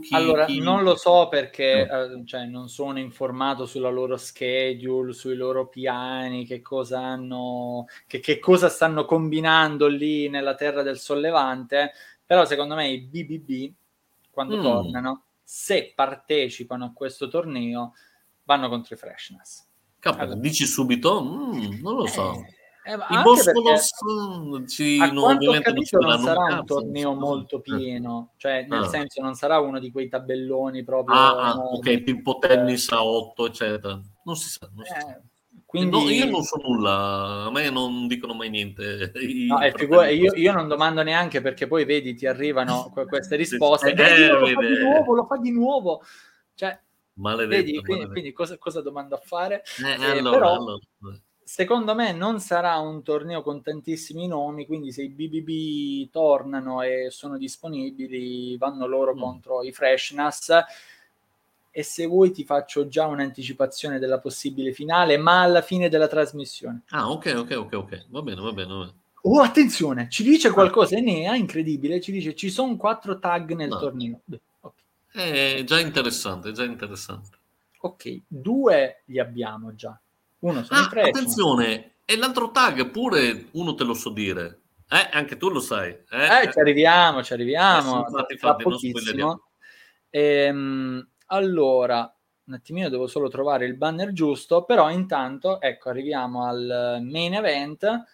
chi, allora, chi... non lo so perché no. eh, cioè, non sono informato sulla loro schedule, sui loro piani, che cosa hanno, che, che, cosa stanno combinando lì nella terra del sollevante. Però secondo me i BBB, quando mm. tornano, se partecipano a questo torneo, vanno contro i Freshness. Capo, allora. dici subito? Mm, non lo so. Eh, eh, I Bosforos ci, a non, capito, non, sarà un, torneo molto pieno, cioè nel ah. senso non sarà uno di quei tabelloni proprio... Ah, ah ok, tipo tennis a 8, eccetera. Non si sa. Non si sa. Eh, quindi... No, io non so nulla, a me non dicono mai niente. (laughs) No, figu- io, io, non domando neanche perché poi vedi, ti arrivano (laughs) queste risposte. Eh, lo fa di nuovo, lo fa di nuovo. Cioè, maledetto, vedi, quindi, quindi cosa, cosa, domando a fare? Eh, eh, allora, però, allora secondo me non sarà un torneo con tantissimi nomi, quindi se i BBB tornano e sono disponibili, vanno loro mm. contro i Freshness. E se vuoi ti faccio già un'anticipazione della possibile finale, ma alla fine della trasmissione. Ah, ok, ok, ok, ok. Va bene, va bene. Va bene. Oh, attenzione, ci dice qualcosa, Enea, incredibile, ci dice ci sono quattro tag nel no. torneo. Okay. È già interessante, già interessante. Ok, due li abbiamo già. Uno sono ah, attenzione, e l'altro tag pure uno te lo so dire. Eh, anche tu lo sai. Eh, eh ci arriviamo, ci arriviamo. Eh, infatti, infatti, pochissimo. Ehm, allora, un attimino devo solo trovare il banner giusto, però intanto, ecco, arriviamo al main event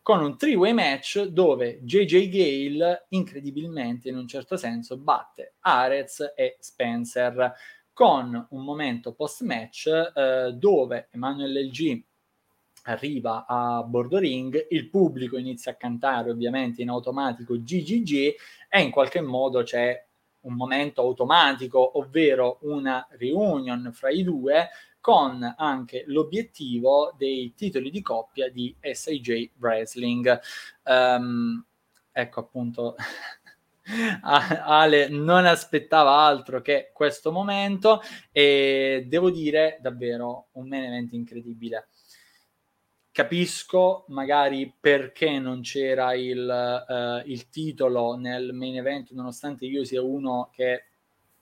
con un three-way match dove JJ Gale, incredibilmente in un certo senso, batte Arez e Spencer con un momento post-match eh, dove Emanuele LG arriva a bordo ring, il pubblico inizia a cantare ovviamente in automatico GGG e in qualche modo c'è un momento automatico, ovvero una reunion fra i due con anche l'obiettivo dei titoli di coppia di SIJ Wrestling. Um, ecco appunto (laughs) Ale non aspettava altro che questo momento e devo dire davvero un main event incredibile. Capisco magari perché non c'era il, uh, il titolo nel main event, nonostante io sia uno che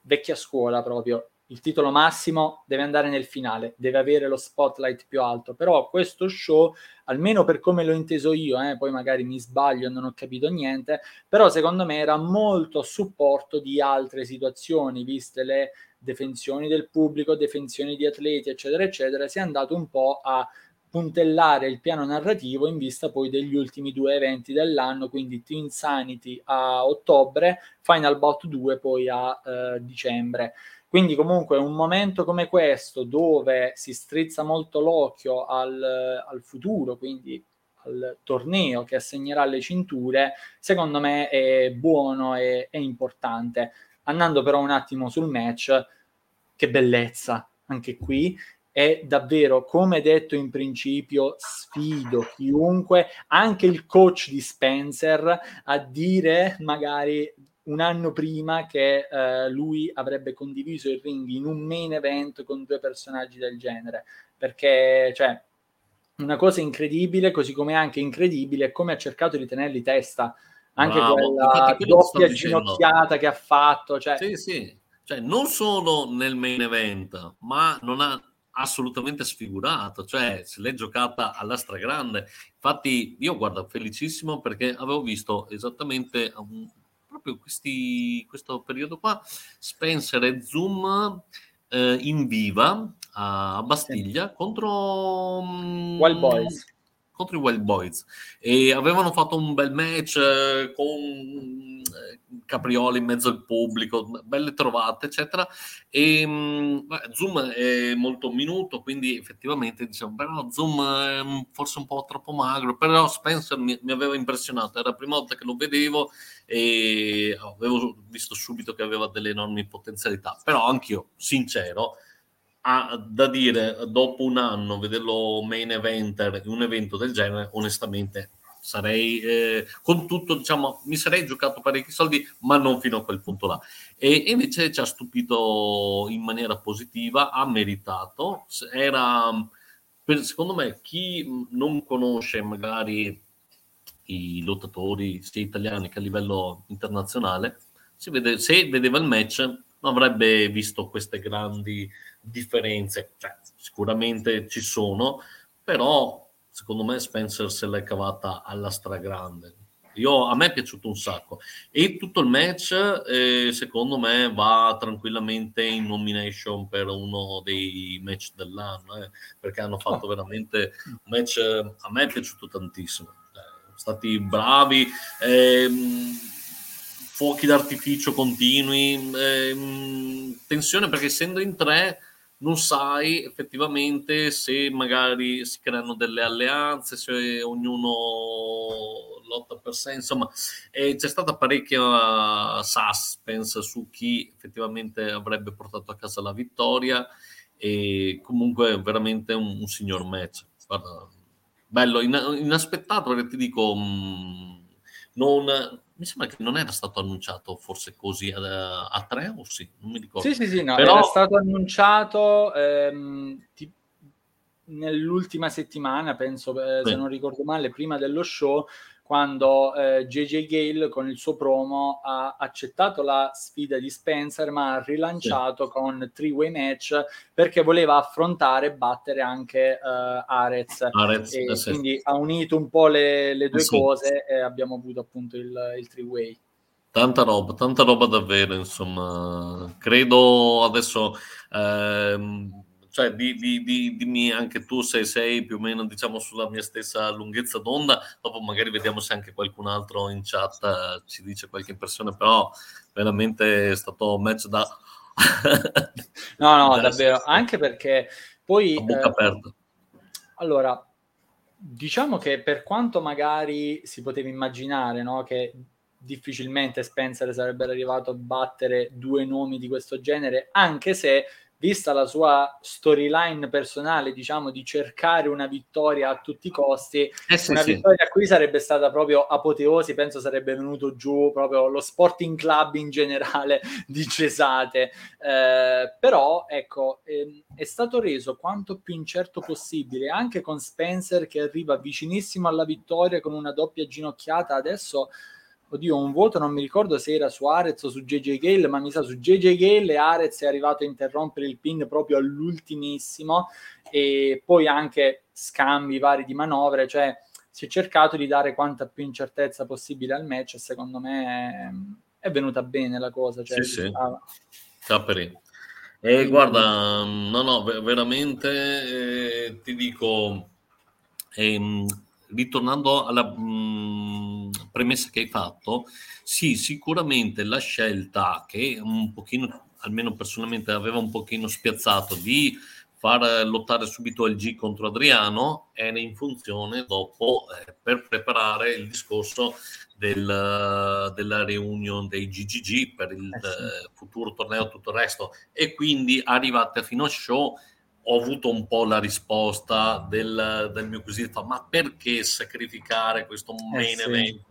vecchia scuola proprio, il titolo massimo deve andare nel finale, deve avere lo spotlight più alto, però questo show, almeno per come l'ho inteso io, eh, poi magari mi sbaglio e non ho capito niente, però secondo me era molto a supporto di altre situazioni, viste le defensioni del pubblico, defensioni di atleti, eccetera, eccetera, si è andato un po' a puntellare il piano narrativo in vista poi degli ultimi due eventi dell'anno, quindi Team Sanity a ottobre, Final Bout 2 poi a eh, dicembre. Quindi comunque un momento come questo dove si strizza molto l'occhio al, al futuro, quindi al torneo che assegnerà le cinture, secondo me è buono e è importante. Andando però un attimo sul match, che bellezza anche qui. È davvero, come detto in principio, sfido chiunque, anche il coach di Spencer, a dire magari un anno prima che eh, lui avrebbe condiviso il ring in un main event con due personaggi del genere, perché cioè una cosa incredibile, così come anche incredibile come ha cercato di tenerli testa, anche Bravo. quella doppia ginocchiata che ha fatto, cioè... Sì, sì, cioè non solo nel main event, ma non ha assolutamente sfigurato, cioè se l'è giocata alla stragrande. Infatti io guardo felicissimo perché avevo visto esattamente un proprio questi, questo periodo qua, Spencer e Zoom eh, in viva a Bastiglia contro um, Wild Boys contro i Wild Boys. E avevano fatto un bel match eh, con eh, Caprioli in mezzo al pubblico, belle trovate, eccetera. E mh, Zoom è molto minuto, quindi effettivamente diciamo, però Zoom è forse un po' troppo magro, però Spencer mi, mi aveva impressionato, era la prima volta che lo vedevo e avevo visto subito che aveva delle enormi potenzialità, però anch'io, sincero, ha da dire dopo un anno vederlo main eventer in un evento del genere, onestamente sarei eh, con tutto, diciamo, mi sarei giocato parecchi soldi, ma non fino a quel punto là. E, invece ci ha stupito in maniera positiva, ha meritato. Era, per, secondo me, chi non conosce magari i lottatori sia italiani che a livello internazionale, vede, se vedeva il match non avrebbe visto queste grandi differenze. Cioè, sicuramente ci sono, però secondo me Spencer se l'è cavata alla stragrande. Io, a me è piaciuto un sacco e tutto il match eh, secondo me va tranquillamente in nomination per uno dei match dell'anno eh, perché hanno fatto oh. veramente un match a me è piaciuto tantissimo eh, stati bravi ehm, fuochi d'artificio continui ehm, tensione perché essendo in tre non sai effettivamente se magari si creano delle alleanze, se ognuno lotta per sé, insomma eh, c'è stata parecchia suspense su chi effettivamente avrebbe portato a casa la vittoria e comunque veramente un, un signor match. guarda, bello, in, inaspettato perché ti dico, mh, mm, non, mi sembra che non era stato annunciato forse così a, a tre o sì, non mi ricordo. Sì, sì, sì, no, Però... era stato annunciato ehm, ti, nell'ultima settimana, penso, eh, sì. se non ricordo male, prima dello show, quando eh, JJ Gale con il suo promo ha accettato la sfida di Spencer ma ha rilanciato sì. con three-way match perché voleva affrontare e battere anche uh, Arez, Arez e eh, sì. quindi ha unito un po' le, le due eh, sì. cose e abbiamo avuto appunto il, il three-way Tanta roba, tanta roba davvero, insomma. Credo adesso ehm, cioè di, di, di, dimmi anche tu se sei più o meno diciamo sulla mia stessa lunghezza d'onda, dopo magari vediamo se anche qualcun altro in chat uh, ci dice qualche impressione, però veramente è stato un match da... (laughs) no, no, (laughs) davvero, anche perché poi... bocca eh, aperta. Allora, diciamo che per quanto magari si poteva immaginare no, che difficilmente Spencer sarebbe arrivato a battere due nomi di questo genere, anche se vista la sua storyline personale, diciamo, di cercare una vittoria a tutti i costi, eh sì, una sì. vittoria qui sarebbe stata proprio apoteosi, penso sarebbe venuto giù proprio lo Sporting Club in generale (laughs) di Cesate. Eh, però, ecco, eh, è stato reso quanto più incerto possibile, anche con Spencer che arriva vicinissimo alla vittoria con una doppia ginocchiata, adesso oddio, un voto, non mi ricordo se era su Arez o su JJ Gale, ma mi sa su JJ Gale Arez è arrivato a interrompere il pin proprio all'ultimissimo e poi anche scambi vari di manovre, cioè si è cercato di dare quanta più incertezza possibile al match e secondo me è, venuta bene la cosa. Cioè, sì, sì. Capri. E guarda, no, no, veramente eh, ti dico, ehm, ritornando alla mh, mm, premessa che hai fatto, sì, sicuramente la scelta che un pochino, almeno personalmente, aveva un pochino spiazzato di far lottare subito il G contro Adriano era in funzione dopo eh, per preparare il discorso del, della reunion dei GGG per il eh sì. futuro torneo e tutto il resto e quindi arrivate fino a show ho avuto un po' la risposta del, del mio quesito, ma perché sacrificare questo eh, main sì. event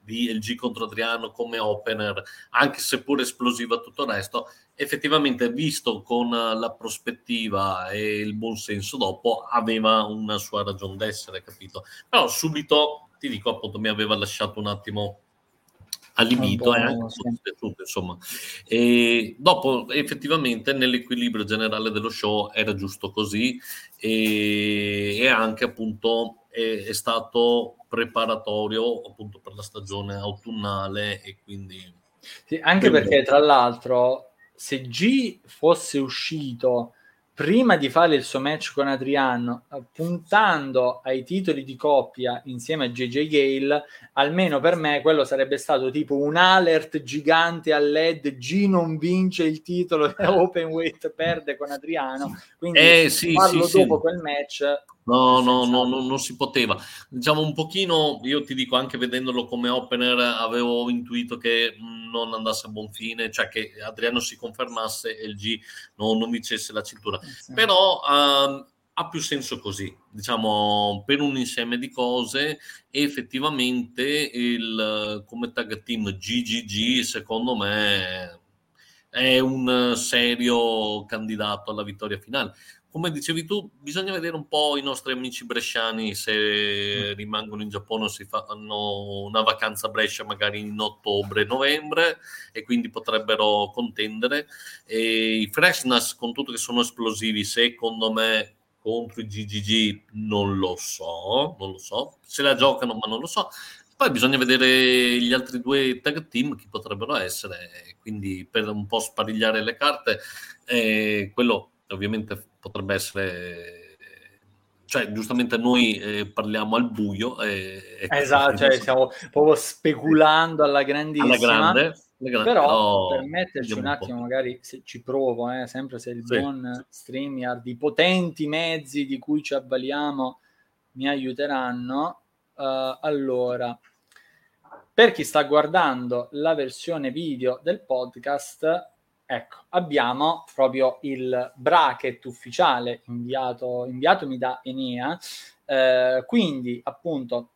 di LG contro Adriano come opener, anche se pure esplosiva tutto il resto, effettivamente visto con la prospettiva e il buon senso dopo, aveva una sua ragione d'essere, capito? Però subito, ti dico appunto, mi aveva lasciato un attimo allibito e anche tutto, insomma. E dopo effettivamente nell'equilibrio generale dello show era giusto così e, e anche appunto è, è, stato preparatorio appunto per la stagione autunnale e quindi... Sì, anche perché tra l'altro se G fosse uscito prima di fare il suo match con Adriano, puntando ai titoli di coppia insieme a JJ Gale, almeno per me quello sarebbe stato tipo un alert gigante a LED, G non vince il titolo (laughs) Open Weight, perde con Adriano, quindi eh, sì, farlo sì, dopo sì. quel match No, no, no, no, non si poteva. Diciamo un pochino, io ti dico anche vedendolo come opener, avevo intuito che non andasse a buon fine, cioè che Adriano si confermasse e il G no, non vincesse la cintura. Sì. Però uh, ha più senso così, diciamo, per un insieme di cose effettivamente il, come tag team GGG secondo me è un serio candidato alla vittoria finale come dicevi tu, bisogna vedere un po' i nostri amici bresciani se mm. rimangono in Giappone o si fanno una vacanza a Brescia magari in ottobre-novembre e quindi potrebbero contendere. E I Freshness, con tutto che sono esplosivi, secondo me contro i GGG non lo so, non lo so, se la giocano ma non lo so. Poi bisogna vedere gli altri due tag team chi potrebbero essere, quindi per un po' sparigliare le carte, eh, quello ovviamente potrebbe essere cioè giustamente noi eh, parliamo al buio e, esatto, cioè, stiamo proprio speculando alla grandissima alla grande, grande, però, però per metterci un attimo un magari se ci provo eh, sempre se il sì. buon StreamYard i potenti mezzi di cui ci avvaliamo mi aiuteranno uh, allora per chi sta guardando la versione video del podcast Ecco, abbiamo proprio il bracket ufficiale inviato, inviatomi da Enea. Eh, quindi, appunto,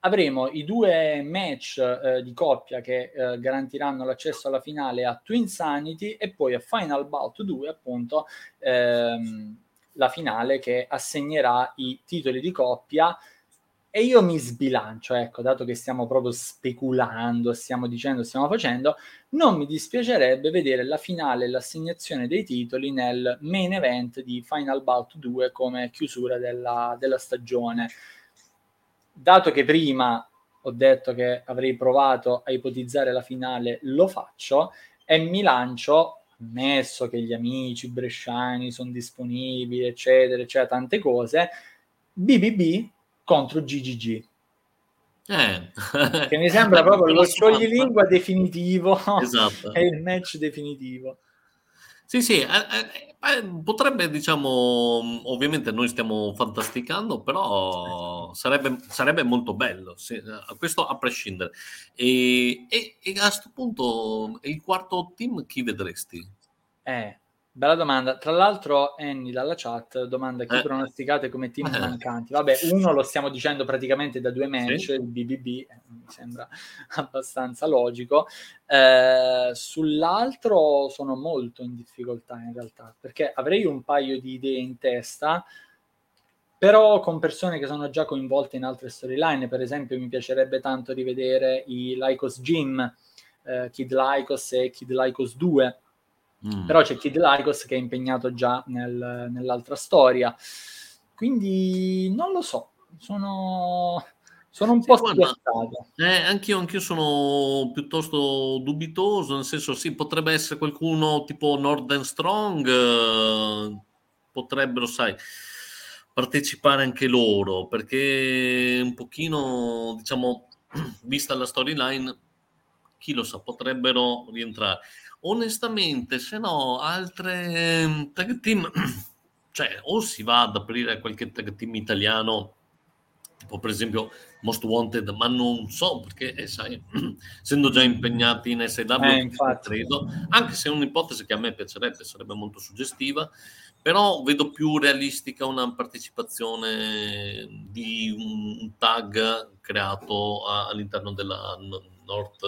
avremo i due match eh, di coppia che eh, garantiranno l'accesso alla finale a Twin Sanity e poi a Final Bout 2, appunto, ehm, la finale che assegnerà i titoli di coppia e io mi sbilancio, ecco, dato che stiamo proprio speculando, stiamo dicendo, stiamo facendo, non mi dispiacerebbe vedere la finale e l'assegnazione dei titoli nel main event di Final Bout 2 come chiusura della, della stagione. Dato che prima ho detto che avrei provato a ipotizzare la finale, lo faccio e mi lancio, ammesso che gli amici bresciani sono disponibili, eccetera, eccetera, tante cose, BBB contro GGG. Eh. che mi sembra (laughs) proprio lo scioglilingua definitivo esatto. (laughs) è il match definitivo sì sì eh, eh, eh, potrebbe diciamo ovviamente noi stiamo fantasticando però sarebbe, sarebbe molto bello sì, questo a prescindere e, e, e a questo punto il quarto team chi vedresti? eh Bella domanda. Tra l'altro, Annie dalla chat domanda chi eh. pronosticate come team eh. (laughs) mancanti. Vabbè, uno lo stiamo dicendo praticamente da due match, sì. il BBB, eh, mi sembra (laughs) abbastanza logico. Eh, sull'altro sono molto in difficoltà in realtà, perché avrei un paio di idee in testa, però con persone che sono già coinvolte in altre storyline. Per esempio, mi piacerebbe tanto rivedere i Lycos Gym, eh, Kid Lycos e Kid Lycos 2 Mm. Però c'è Kid Lycos che è impegnato già nel, nell'altra storia. Quindi non lo so, sono, sono un sì, po' spiazzato. Eh, anch'io, anch'io sono piuttosto dubitoso, nel senso sì, potrebbe essere qualcuno tipo Northern Strong, eh, potrebbero, sai, partecipare anche loro, perché un pochino, diciamo, (clears throat) vista la storyline, chi lo sa, potrebbero rientrare onestamente, se no, altre ehm, tag team, (clears throat) cioè, o si va ad aprire qualche tag team italiano, tipo per esempio Most Wanted, ma non so perché, eh, sai, (clears throat) essendo già impegnati in SW, eh, credo, anche se è un'ipotesi che a me piacerebbe, sarebbe molto suggestiva, però vedo più realistica una partecipazione di un tag creato all'interno della North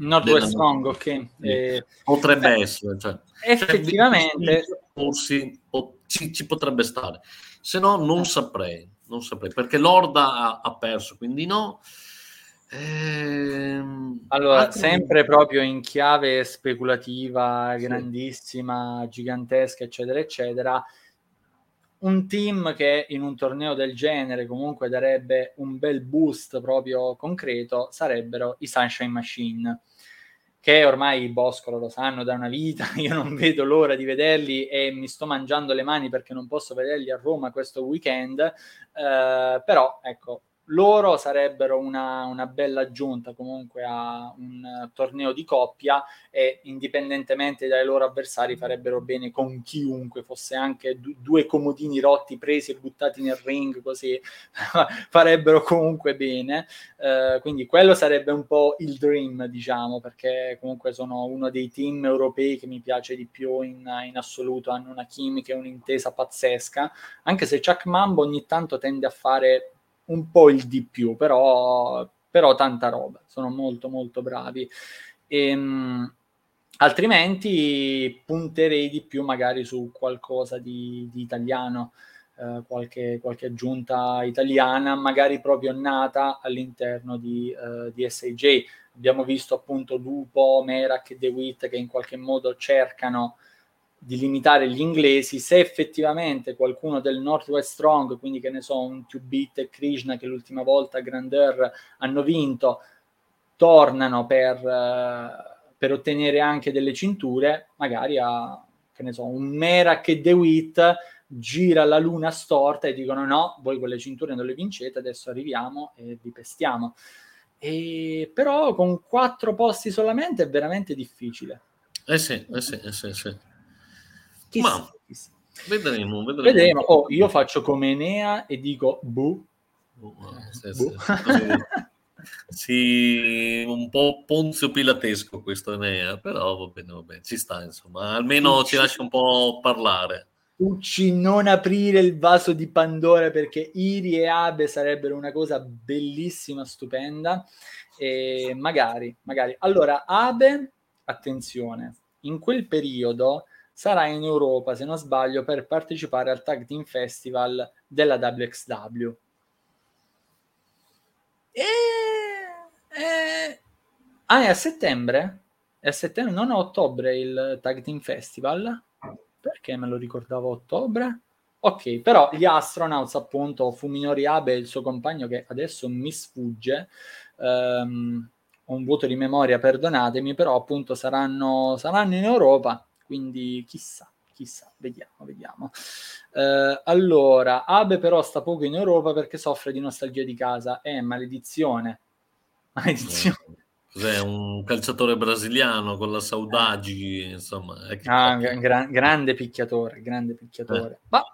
Northwest Strong, ok. Eh, potrebbe eh, essere. Cioè, effettivamente. Forse ci, ci, potrebbe stare. Se no non saprei, non saprei, perché l'Orda ha, ha perso, quindi no. Ehm, allora, altri... sempre proprio in chiave speculativa, grandissima, gigantesca, eccetera, eccetera un team che in un torneo del genere comunque darebbe un bel boost proprio concreto sarebbero i Sunshine Machine che ormai i Boscolo lo sanno da una vita, (laughs) io non vedo l'ora di vederli e mi sto mangiando le mani perché non posso vederli a Roma questo weekend, eh, però ecco, loro sarebbero una, una, bella aggiunta comunque a un torneo di coppia e indipendentemente dai loro avversari farebbero bene con chiunque, fosse anche d- due comodini rotti presi e buttati nel ring così, (laughs) farebbero comunque bene. Eh, quindi quello sarebbe un po' il dream, diciamo, perché comunque sono uno dei team europei che mi piace di più in, in assoluto, hanno una chimica e un'intesa pazzesca, anche se Chuck Mambo ogni tanto tende a fare un po' il di più, però, però tanta roba, sono molto molto bravi. Ehm, altrimenti punterei di più magari su qualcosa di, di italiano, eh, qualche, qualche, aggiunta italiana, magari proprio nata all'interno di, eh, di SAJ. Abbiamo visto appunto Lupo, Merak e DeWitt che in qualche modo cercano di limitare gli inglesi, se effettivamente qualcuno del Northwest Strong, quindi che ne so, un 2-bit e Krishna che l'ultima volta a Grandeur hanno vinto, tornano per, uh, per, ottenere anche delle cinture, magari a, che ne so, un Merak e DeWitt gira la luna storta e dicono no, voi quelle cinture non le vincete, adesso arriviamo e vi pestiamo. E, però con quattro posti solamente è veramente difficile. Eh sì, eh sì, eh sì, eh sì. Chissà, Ma chissà. Vedremo, vedremo. vedremo. Oh, io faccio come Enea e dico bu. Oh, sì, bu. Sì, un po' ponzio pilatesco questo Enea, però va bene, va bene, ci sta insomma, almeno ci lascia un po' parlare. Ucci, non aprire il vaso di Pandora perché Iri e Abe sarebbero una cosa bellissima, stupenda. E magari, magari. Allora, Abe, attenzione, in quel periodo sarà in Europa, se non sbaglio, per partecipare al Tag Team Festival della WXW. E... e... Ah, è a settembre? È a settembre, non a ottobre il Tag Team Festival? Perché me lo ricordavo a ottobre? Ok, però gli Astronauts, appunto, Fuminori Abe e il suo compagno che adesso mi sfugge, um, ho un vuoto di memoria, perdonatemi, però appunto saranno, saranno in Europa, quindi chissà, chissà, vediamo, vediamo. Uh, allora, Abe però sta poco in Europa perché soffre di nostalgia di casa, è eh, maledizione, (laughs) maledizione. Cos'è un calciatore brasiliano con la saudagi, insomma. Ah, gra- grande picchiatore, grande picchiatore. Eh. Ma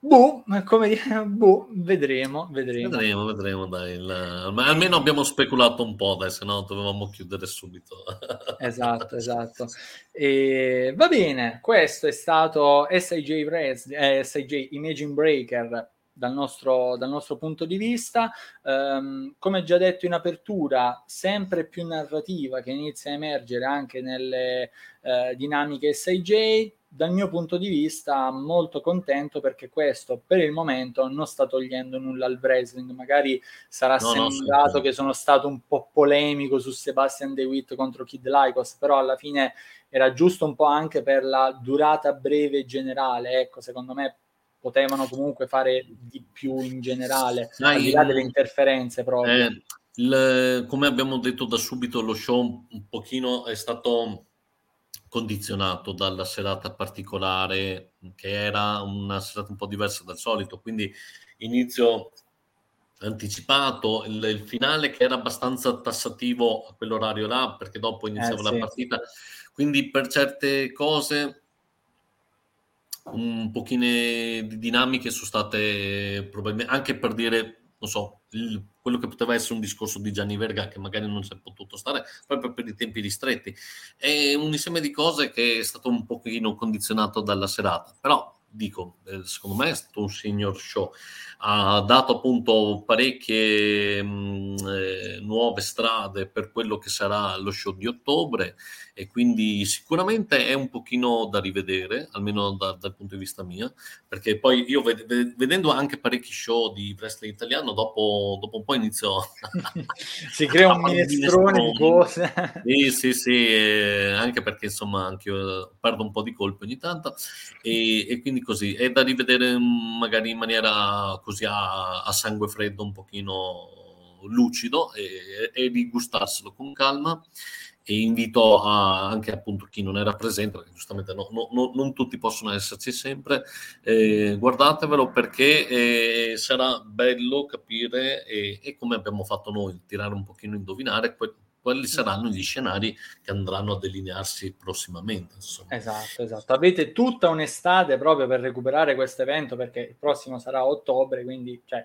Boh, come dire, (laughs) boh, vedremo, vedremo. Vedremo, vedremo, dai. Il... Ma almeno abbiamo speculato un po', dai, se no dovevamo chiudere subito. (laughs) esatto, esatto. E, va bene, questo è stato SIJ, Res, eh, SIJ Imaging Breaker dal nostro, dal nostro punto di vista. Um, come già detto in apertura, sempre più narrativa che inizia a emergere anche nelle uh, dinamiche SIJ dal mio punto di vista molto contento perché questo per il momento non sta togliendo nulla al wrestling. Magari sarà no, sembrato no, che sono stato un po' polemico su Sebastian DeWitt contro Kid Lycos però alla fine era giusto un po' anche per la durata breve generale. Ecco secondo me potevano comunque fare di più in generale Dai, al di là delle interferenze proprio. eh, il, come abbiamo detto da subito lo show un pochino è stato condizionato dalla serata particolare che era una serata un po' diversa dal solito, quindi inizio anticipato, il, il finale che era abbastanza tassativo a quell'orario là perché dopo eh, iniziava eh, sì. la partita, quindi per certe cose un pochino di dinamiche sono state probabilmente anche per dire non so, il, quello che poteva essere un discorso di Gianni Verga che magari non si è potuto stare proprio per i tempi ristretti. È un insieme di cose che è stato un pochino condizionato dalla serata, però dico, eh, secondo me è stato un signor show. Ha dato appunto parecchie mh, mm, eh, nuove strade per quello che sarà lo show di ottobre e quindi sicuramente è un pochino da rivedere, almeno da, dal punto di vista mio, perché poi io ved- vedendo anche parecchi show di wrestling italiano, dopo, dopo un po' inizio... (laughs) si crea un (laughs) minestrone. di cose. Sì, sì, sì, eh, anche perché insomma anche io perdo un po' di colpo ogni tanto. E, e quindi così, è da rivedere magari in maniera così a, a sangue freddo, un pochino lucido e, e di gustarselo con calma e invito a, anche appunto chi non era presente, perché giustamente no, no, no, non tutti possono esserci sempre, eh, guardatevelo perché eh, sarà bello capire e, e, come abbiamo fatto noi, tirare un pochino indovinare que- quelli saranno gli scenari che andranno a delinearsi prossimamente. Insomma. Esatto, esatto. Avete tutta un'estate proprio per recuperare questo evento perché il prossimo sarà a ottobre, quindi cioè,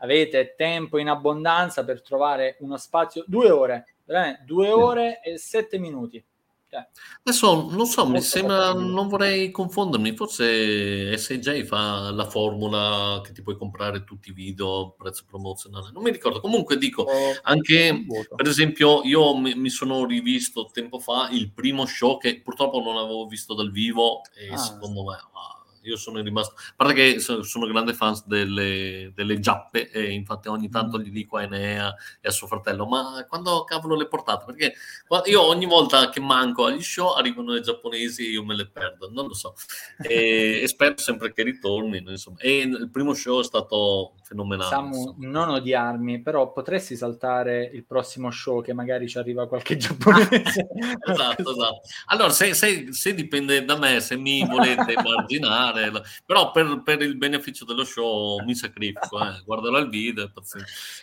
avete tempo in abbondanza per trovare uno spazio, due ore veramente due ore e sette minuti. Cioè, Adesso non so, mi sembra, non vorrei confondermi, forse SJ fa la formula che ti puoi comprare tutti i video a prezzo promozionale, non mi ricordo. Comunque dico, oh, anche per esempio io mi, sono rivisto tempo fa il primo show che purtroppo non avevo visto dal vivo e ah, secondo me... Wow, io sono rimasto, a parte che sono grande fan delle, delle giappe e infatti ogni tanto mm. gli dico a Enea e a suo fratello, ma quando cavolo le portate? Perché io ogni volta che manco agli show arrivano i giapponesi e io me le perdo, non lo so. E, e spero sempre che ritornino, insomma. E il primo show è stato fenomenale. Samu, non odiarmi, però potresti saltare il prossimo show che magari ci arriva qualche (laughs) giapponese. (laughs) esatto, esatto. Allora, se, se, se, dipende da me, se mi volete immaginare, però per, per, il beneficio dello show mi sacrifico, eh. guarderò il video,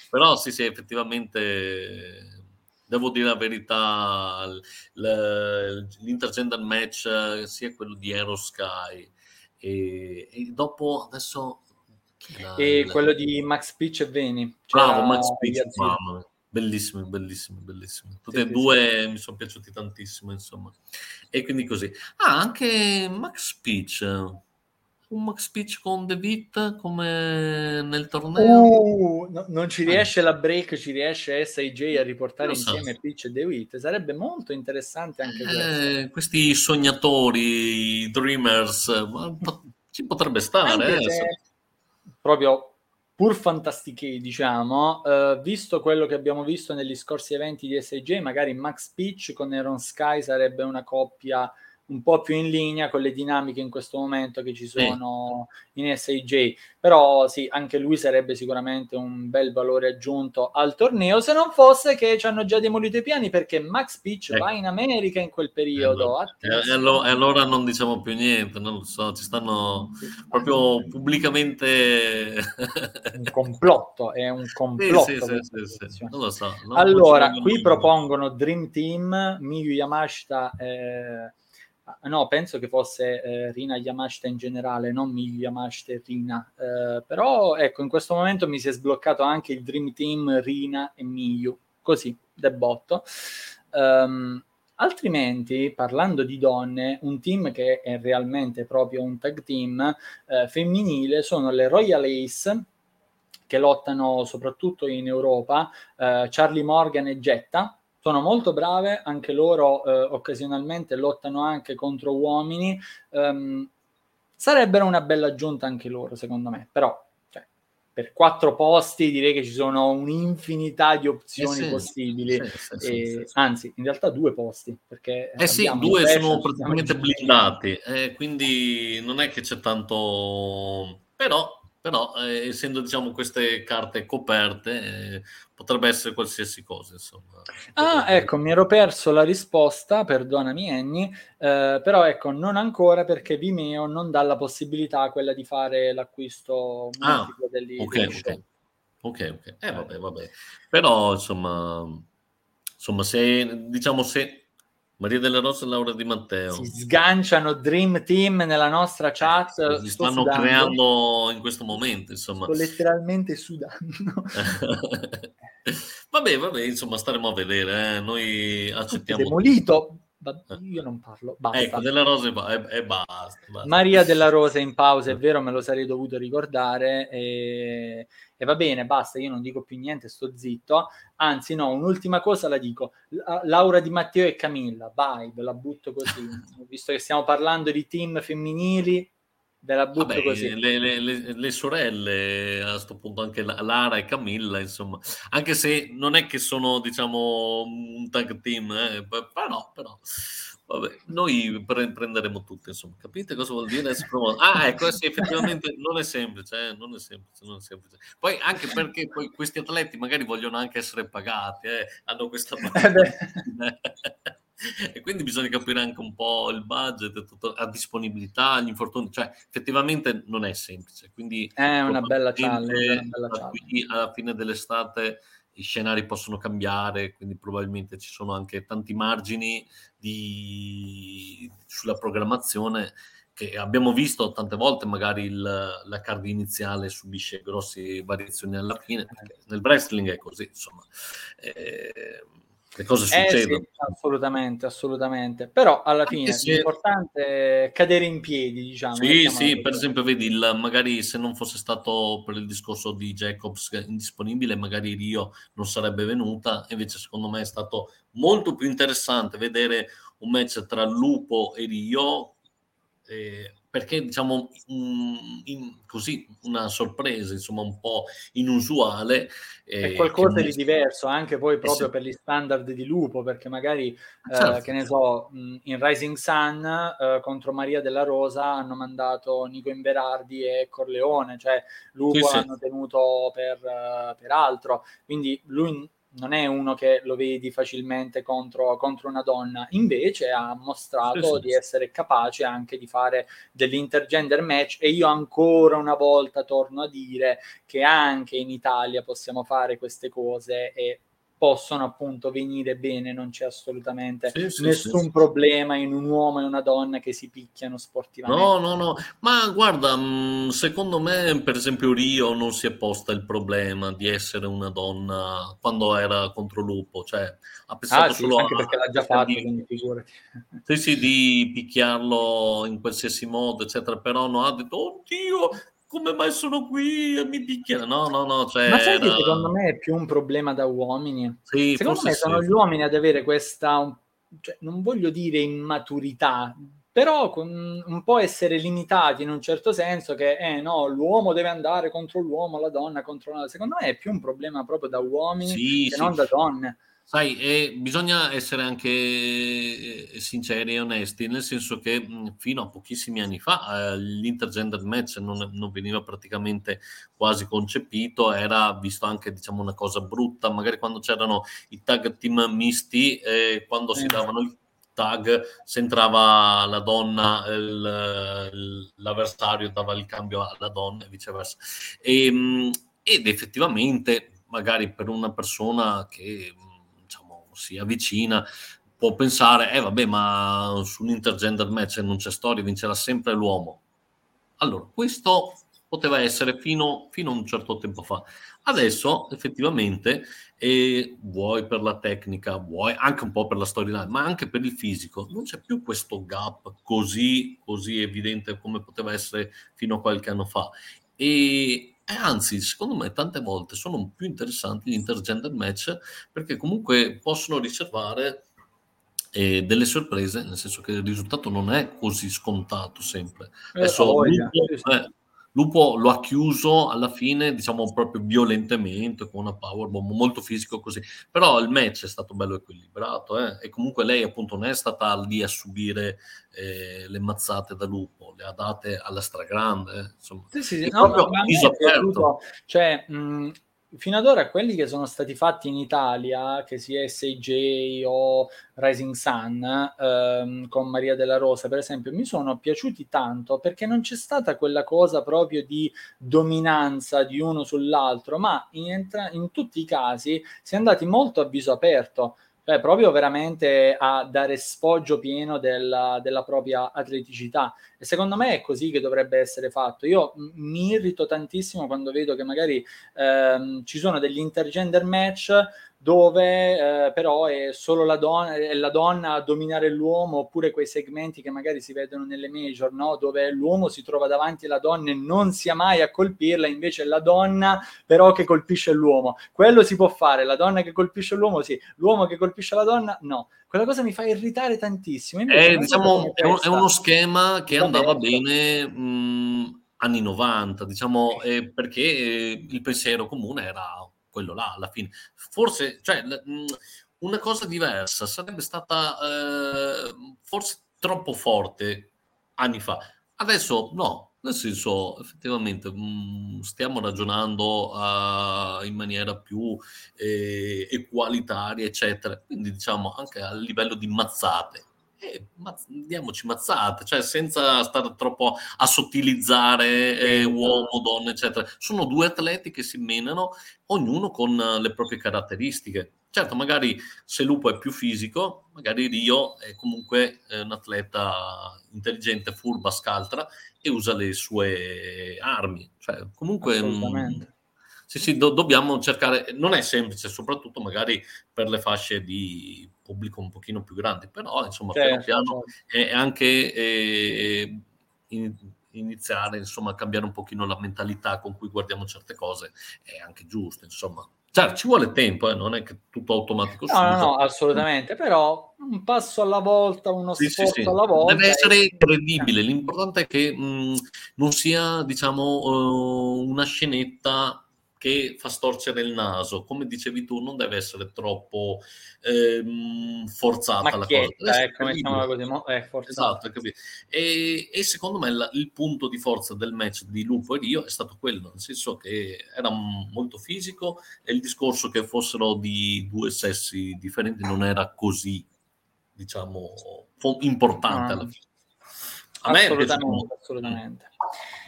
però sì, sì, effettivamente devo dire la verità, l'intergender match sia quello di Aerosky e, e dopo adesso e la... quello di Max Pitch e Veni. Bravo, Max Pitch, mamma bellissimi, bellissimi, bellissimi. Tutti sì, e due sì. mi sono piaciuti tantissimo, insomma. E quindi così. Ah, anche Max Pitch un max pitch con The Vit come nel torneo? Uh, no, non ci riesce la break, ci riesce SIJ a riportare so. insieme Pitch e The Vit. Sarebbe molto interessante anche eh, Questi sognatori, dreamers, ci potrebbe stare. Eh, proprio pur fantastiche, diciamo, uh, visto quello che abbiamo visto negli scorsi eventi di SIJ, magari Max Pitch con Aaron Sky sarebbe una coppia un po' più in linea con le dinamiche in questo momento che ci sono sì. in SAJ. Però sì, anche lui sarebbe sicuramente un bel valore aggiunto al torneo, se non fosse che ci hanno già demolito i piani perché Max Pitch eh. va in America in quel periodo. Eh, e, allora, e, allora, non diciamo più niente, non lo so, ci stanno proprio pubblicamente... (laughs) un complotto, è un complotto. Non lo so. Non allora, qui propongono Dream Team, Miyu Yamashita... Eh, no, penso che fosse eh, Rina Yamashita in generale, non Miyu Yamashita e Rina. Eh, però ecco, in questo momento mi si è sbloccato anche il Dream Team Rina e Miyu, così, debotto. Um, altrimenti, parlando di donne, un team che è realmente proprio un tag team eh, femminile sono le Royal Ace, che lottano soprattutto in Europa, eh, Charlie Morgan e Jetta, sono molto brave, anche loro eh, occasionalmente lottano anche contro uomini, um, sarebbero una bella aggiunta anche loro secondo me, però cioè, per quattro posti direi che ci sono un'infinità di opzioni eh sì, possibili, sì, sì, e, anzi in realtà due posti, perché... Eh sì, due fashion, sono praticamente blindati, eh, quindi non è che c'è tanto... però però eh, essendo diciamo queste carte coperte eh, potrebbe essere qualsiasi cosa insomma. Ah ecco mi ero perso la risposta perdonami Enni eh, però ecco non ancora perché Vimeo non dà la possibilità quella di fare l'acquisto ah, degli, ok ok. Ok ok. Eh vabbè vabbè. Però insomma insomma se diciamo se Maria della Rosa e Laura Di Matteo. Si sganciano Dream Team nella nostra chat. Si stanno sudando. creando in questo momento, insomma. Sto letteralmente sudando. (laughs) vabbè, vabbè, insomma, staremo a vedere. Eh. Noi accettiamo. Demolito. Eh. Io non parlo. Basta. Ecco, della Rosa e, basta, basta, Maria della Rosa in pausa, è vero, me lo sarei dovuto ricordare. E e va bene, basta, io non dico più niente, sto zitto. Anzi, no, un'ultima cosa la dico. Laura Di Matteo e Camilla, vai, ve la butto così. (laughs) Visto che stiamo parlando di team femminili, Vabbè, così. Le, le, le, le, sorelle, a questo punto anche Lara e Camilla, insomma, anche se non è che sono, diciamo, un tag team, eh, però, però Vabbè, noi pre- prenderemo tutte, insomma, capite cosa vuol dire? Ah, ecco, sì, effettivamente non è semplice, eh? non è semplice, non è semplice. Poi anche perché poi questi atleti magari vogliono anche essere pagati, eh? hanno questa (laughs) eh (laughs) e quindi bisogna capire anche un po' il budget, tutto, la disponibilità, gli infortuni, cioè effettivamente non è semplice. Quindi è una bella challenge. Una bella challenge. alla fine dell'estate i scenari possono cambiare, quindi probabilmente ci sono anche tanti margini di, sulla programmazione che abbiamo visto tante volte, magari il, la card iniziale subisce grosse variazioni alla fine, nel wrestling è così, insomma. Eh, le cose succedono. Eh sì, assolutamente, assolutamente. Però alla fine se... l'importante è cadere in piedi, diciamo. Sì, sì, per esempio, vedi, il, magari se non fosse stato per il discorso di Jacobs indisponibile, magari Rio non sarebbe venuta. Invece, secondo me, è stato molto più interessante vedere un match tra Lupo e Rio. Eh, perché diciamo in, in, così una sorpresa insomma un po' inusuale è qualcosa di diverso anche poi proprio sì. per gli standard di Lupo perché magari certo. eh, che ne so in Rising Sun eh, contro Maria della Rosa hanno mandato Nico Inverardi e Corleone cioè Lupo sì, l'hanno sì. tenuto per, uh, per altro quindi lui non è uno che lo vedi facilmente contro, contro una donna, invece ha mostrato sì, sì, di essere capace anche di fare dell'intergender match e io ancora una volta torno a dire che anche in Italia possiamo fare queste cose e possono appunto venire bene, non c'è assolutamente Sì, sì, nessun sì. problema in un uomo e una donna che si picchiano sportivamente. No, no, no, ma guarda, mh, secondo me, per esempio, Rio non si è posta il problema di essere una donna quando era contro Lupo, cioè ha Ah pensato sì, solo anche a, perché l'ha già fatto, di, quindi figurati. sì, sì, di picchiarlo in qualsiasi modo, eccetera, però non ha detto, oddio, come mai sono qui e mi picchiano? No, no, no, cioè Ma sai che secondo me è più un problema da uomini? Sì, Secondo me sono sì. gli uomini ad avere questa, cioè, non voglio dire immaturità, però un po' essere limitati in un certo senso che, eh no, l'uomo deve andare contro l'uomo, la donna contro la... Secondo me è più un problema proprio da uomini Sì, che sì. non da donne. Sai, e bisogna essere anche eh, sinceri e onesti, nel senso che mh, fino a pochissimi anni fa eh, l'intergender match non, non veniva praticamente quasi concepito, era visto anche diciamo una cosa brutta, magari quando c'erano i tag team misti, eh, quando si Sì. davano i tag, se entrava la donna, il- il- l'avversario dava il cambio alla donna e viceversa. E, mh, ed effettivamente, magari per una persona che si avvicina, può pensare, eh vabbè, ma su un intergender match non c'è storia, vincerà sempre l'uomo. Allora, questo poteva essere fino, fino a un certo tempo fa. Adesso, effettivamente, e vuoi per la tecnica, vuoi anche un po' per la storyline, ma anche per il fisico, non c'è più questo gap così, così evidente come poteva essere fino a qualche anno fa. E, e anzi, secondo me, tante volte sono più interessanti gli intergender match perché comunque possono riservare eh, delle sorprese, nel senso che il risultato non è così scontato sempre. Eh, Adesso sì, sì. eh, Lupo lo ha chiuso alla fine, diciamo proprio violentemente, con una powerbomb molto fisico così. Però il match è stato bello equilibrato eh, e comunque lei appunto non è stata lì a subire eh, le mazzate da Lupo, le ha date alla stragrande. eh, insomma. Sì, sì, sì. È No, proprio viso aperto. cioè, mh, fino ad ora quelli che sono stati fatti in Italia, che sia SAJ o Rising Sun, ehm, con Maria della Rosa, per esempio, mi sono piaciuti tanto perché non c'è stata quella cosa proprio di dominanza di uno sull'altro, ma in, entra- in tutti i casi si è andati molto a viso aperto. Cioè, proprio veramente a dare sfoggio pieno della, della propria atleticità. E secondo me è così che dovrebbe essere fatto. Io mi irrito tantissimo quando vedo che magari ehm, ci sono degli intergender match dove eh, però è solo la donna, è la donna a dominare l'uomo, oppure quei segmenti che magari si vedono nelle major, no? dove l'uomo si trova davanti alla donna e non sia mai a colpirla, invece è la donna però che colpisce l'uomo. Quello si può fare, la donna che colpisce l'uomo sì, l'uomo che colpisce la donna no. Quella cosa mi fa irritare tantissimo. Invece È, cosa diciamo, è, un- è uno schema che va andava bene. bene mh, anni 90, diciamo, eh, perché eh, il pensiero comune era quello là alla fine. Forse, cioè, mh, una cosa diversa sarebbe stata eh, forse troppo forte anni fa. Adesso no, nel senso, effettivamente mh, stiamo ragionando ah, in maniera più eh, equalitaria, eccetera. Quindi diciamo anche a livello di mazzate. Eh, mazz- diamoci mazzate, cioè senza stare troppo a sottilizzare eh, uomo, donna, eccetera. Sono due atleti che si menano, ognuno con le proprie caratteristiche. Certo, magari se Lupo è più fisico, magari Rio è comunque eh, un atleta intelligente, furba, scaltra e usa le sue armi. Cioè, comunque, mh, assolutamente. Sì, sì, do- dobbiamo cercare, non è semplice, soprattutto magari per le fasce di pubblico un pochino più grandi, però insomma, piano Certo, piano certo. è anche eh, in- iniziare insomma, a cambiare un pochino la mentalità con cui guardiamo certe cose, è anche giusto, insomma. Cioè, ci vuole tempo, eh, non è che tutto automatico No, no, no, assolutamente, però un passo alla volta, uno Sì, sì, sforzo sì. alla volta. Deve e- essere credibile. L'importante è che mh, non sia, diciamo, eh, una scenetta che fa storcere il naso. Come dicevi tu, non deve essere troppo ehm, forzata la cosa. Ecco, mettiamola così, mo- forzata. Esatto? E, e secondo me la- il punto di forza del match di Lupo e Rio è stato quello, nel senso che era molto fisico e il discorso che fossero di due sessi differenti non era così, diciamo, importante alla No. fine. A me Assolutamente, molto. assolutamente.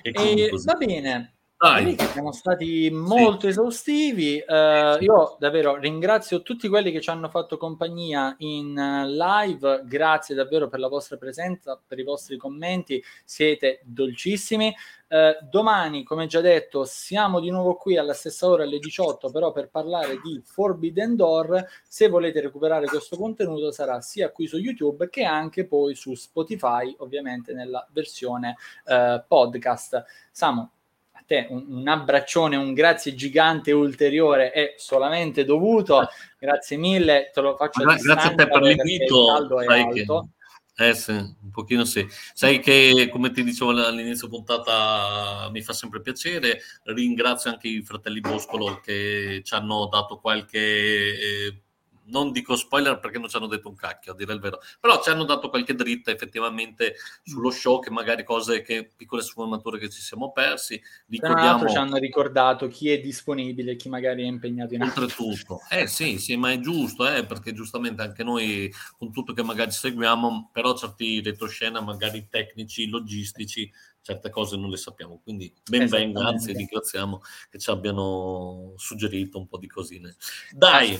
E va bene, Dai. Siamo stati molto sì. esaustivi. Uh, io davvero ringrazio tutti quelli che ci hanno fatto compagnia in uh, live. Grazie davvero per la vostra presenza, per i vostri commenti. Siete dolcissimi. Uh, domani, come già detto, siamo di nuovo qui alla stessa ora, alle 18, però per parlare di Forbidden Door. Se volete recuperare questo contenuto sarà sia qui su YouTube che anche poi su Spotify, ovviamente nella versione podcast. Samu, te un, un, abbraccione, un grazie gigante ulteriore è solamente dovuto. Grazie mille, te lo faccio a Grazie a te per l'invito. Sai che, eh sì, un pochino sì. Sai che, come ti dicevo all'inizio puntata, mi fa sempre piacere. Ringrazio anche i fratelli Boscolo che ci hanno dato qualche... Eh, non dico spoiler perché non ci hanno detto un cacchio, a dire il vero, però ci hanno dato qualche dritta effettivamente sullo show, che magari cose che piccole sfumature che ci siamo persi. Ricordiamo... ci hanno ricordato chi è disponibile, chi magari è impegnato in altro. Oltretutto, eh sì, sì, ma è giusto, eh, perché giustamente anche noi, con tutto che magari seguiamo, però certi retroscena magari tecnici, logistici, certe cose non le sappiamo, quindi ben venga, anzi ringraziamo che ci abbiano suggerito un po' di cosine. Dai,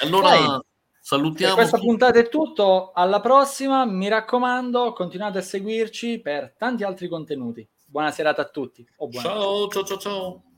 allora Dai. salutiamo. Per questa puntata è tutto, alla prossima, mi raccomando, continuate a seguirci per tanti altri contenuti. Buona serata a tutti. ciao, ciao, ciao, ciao.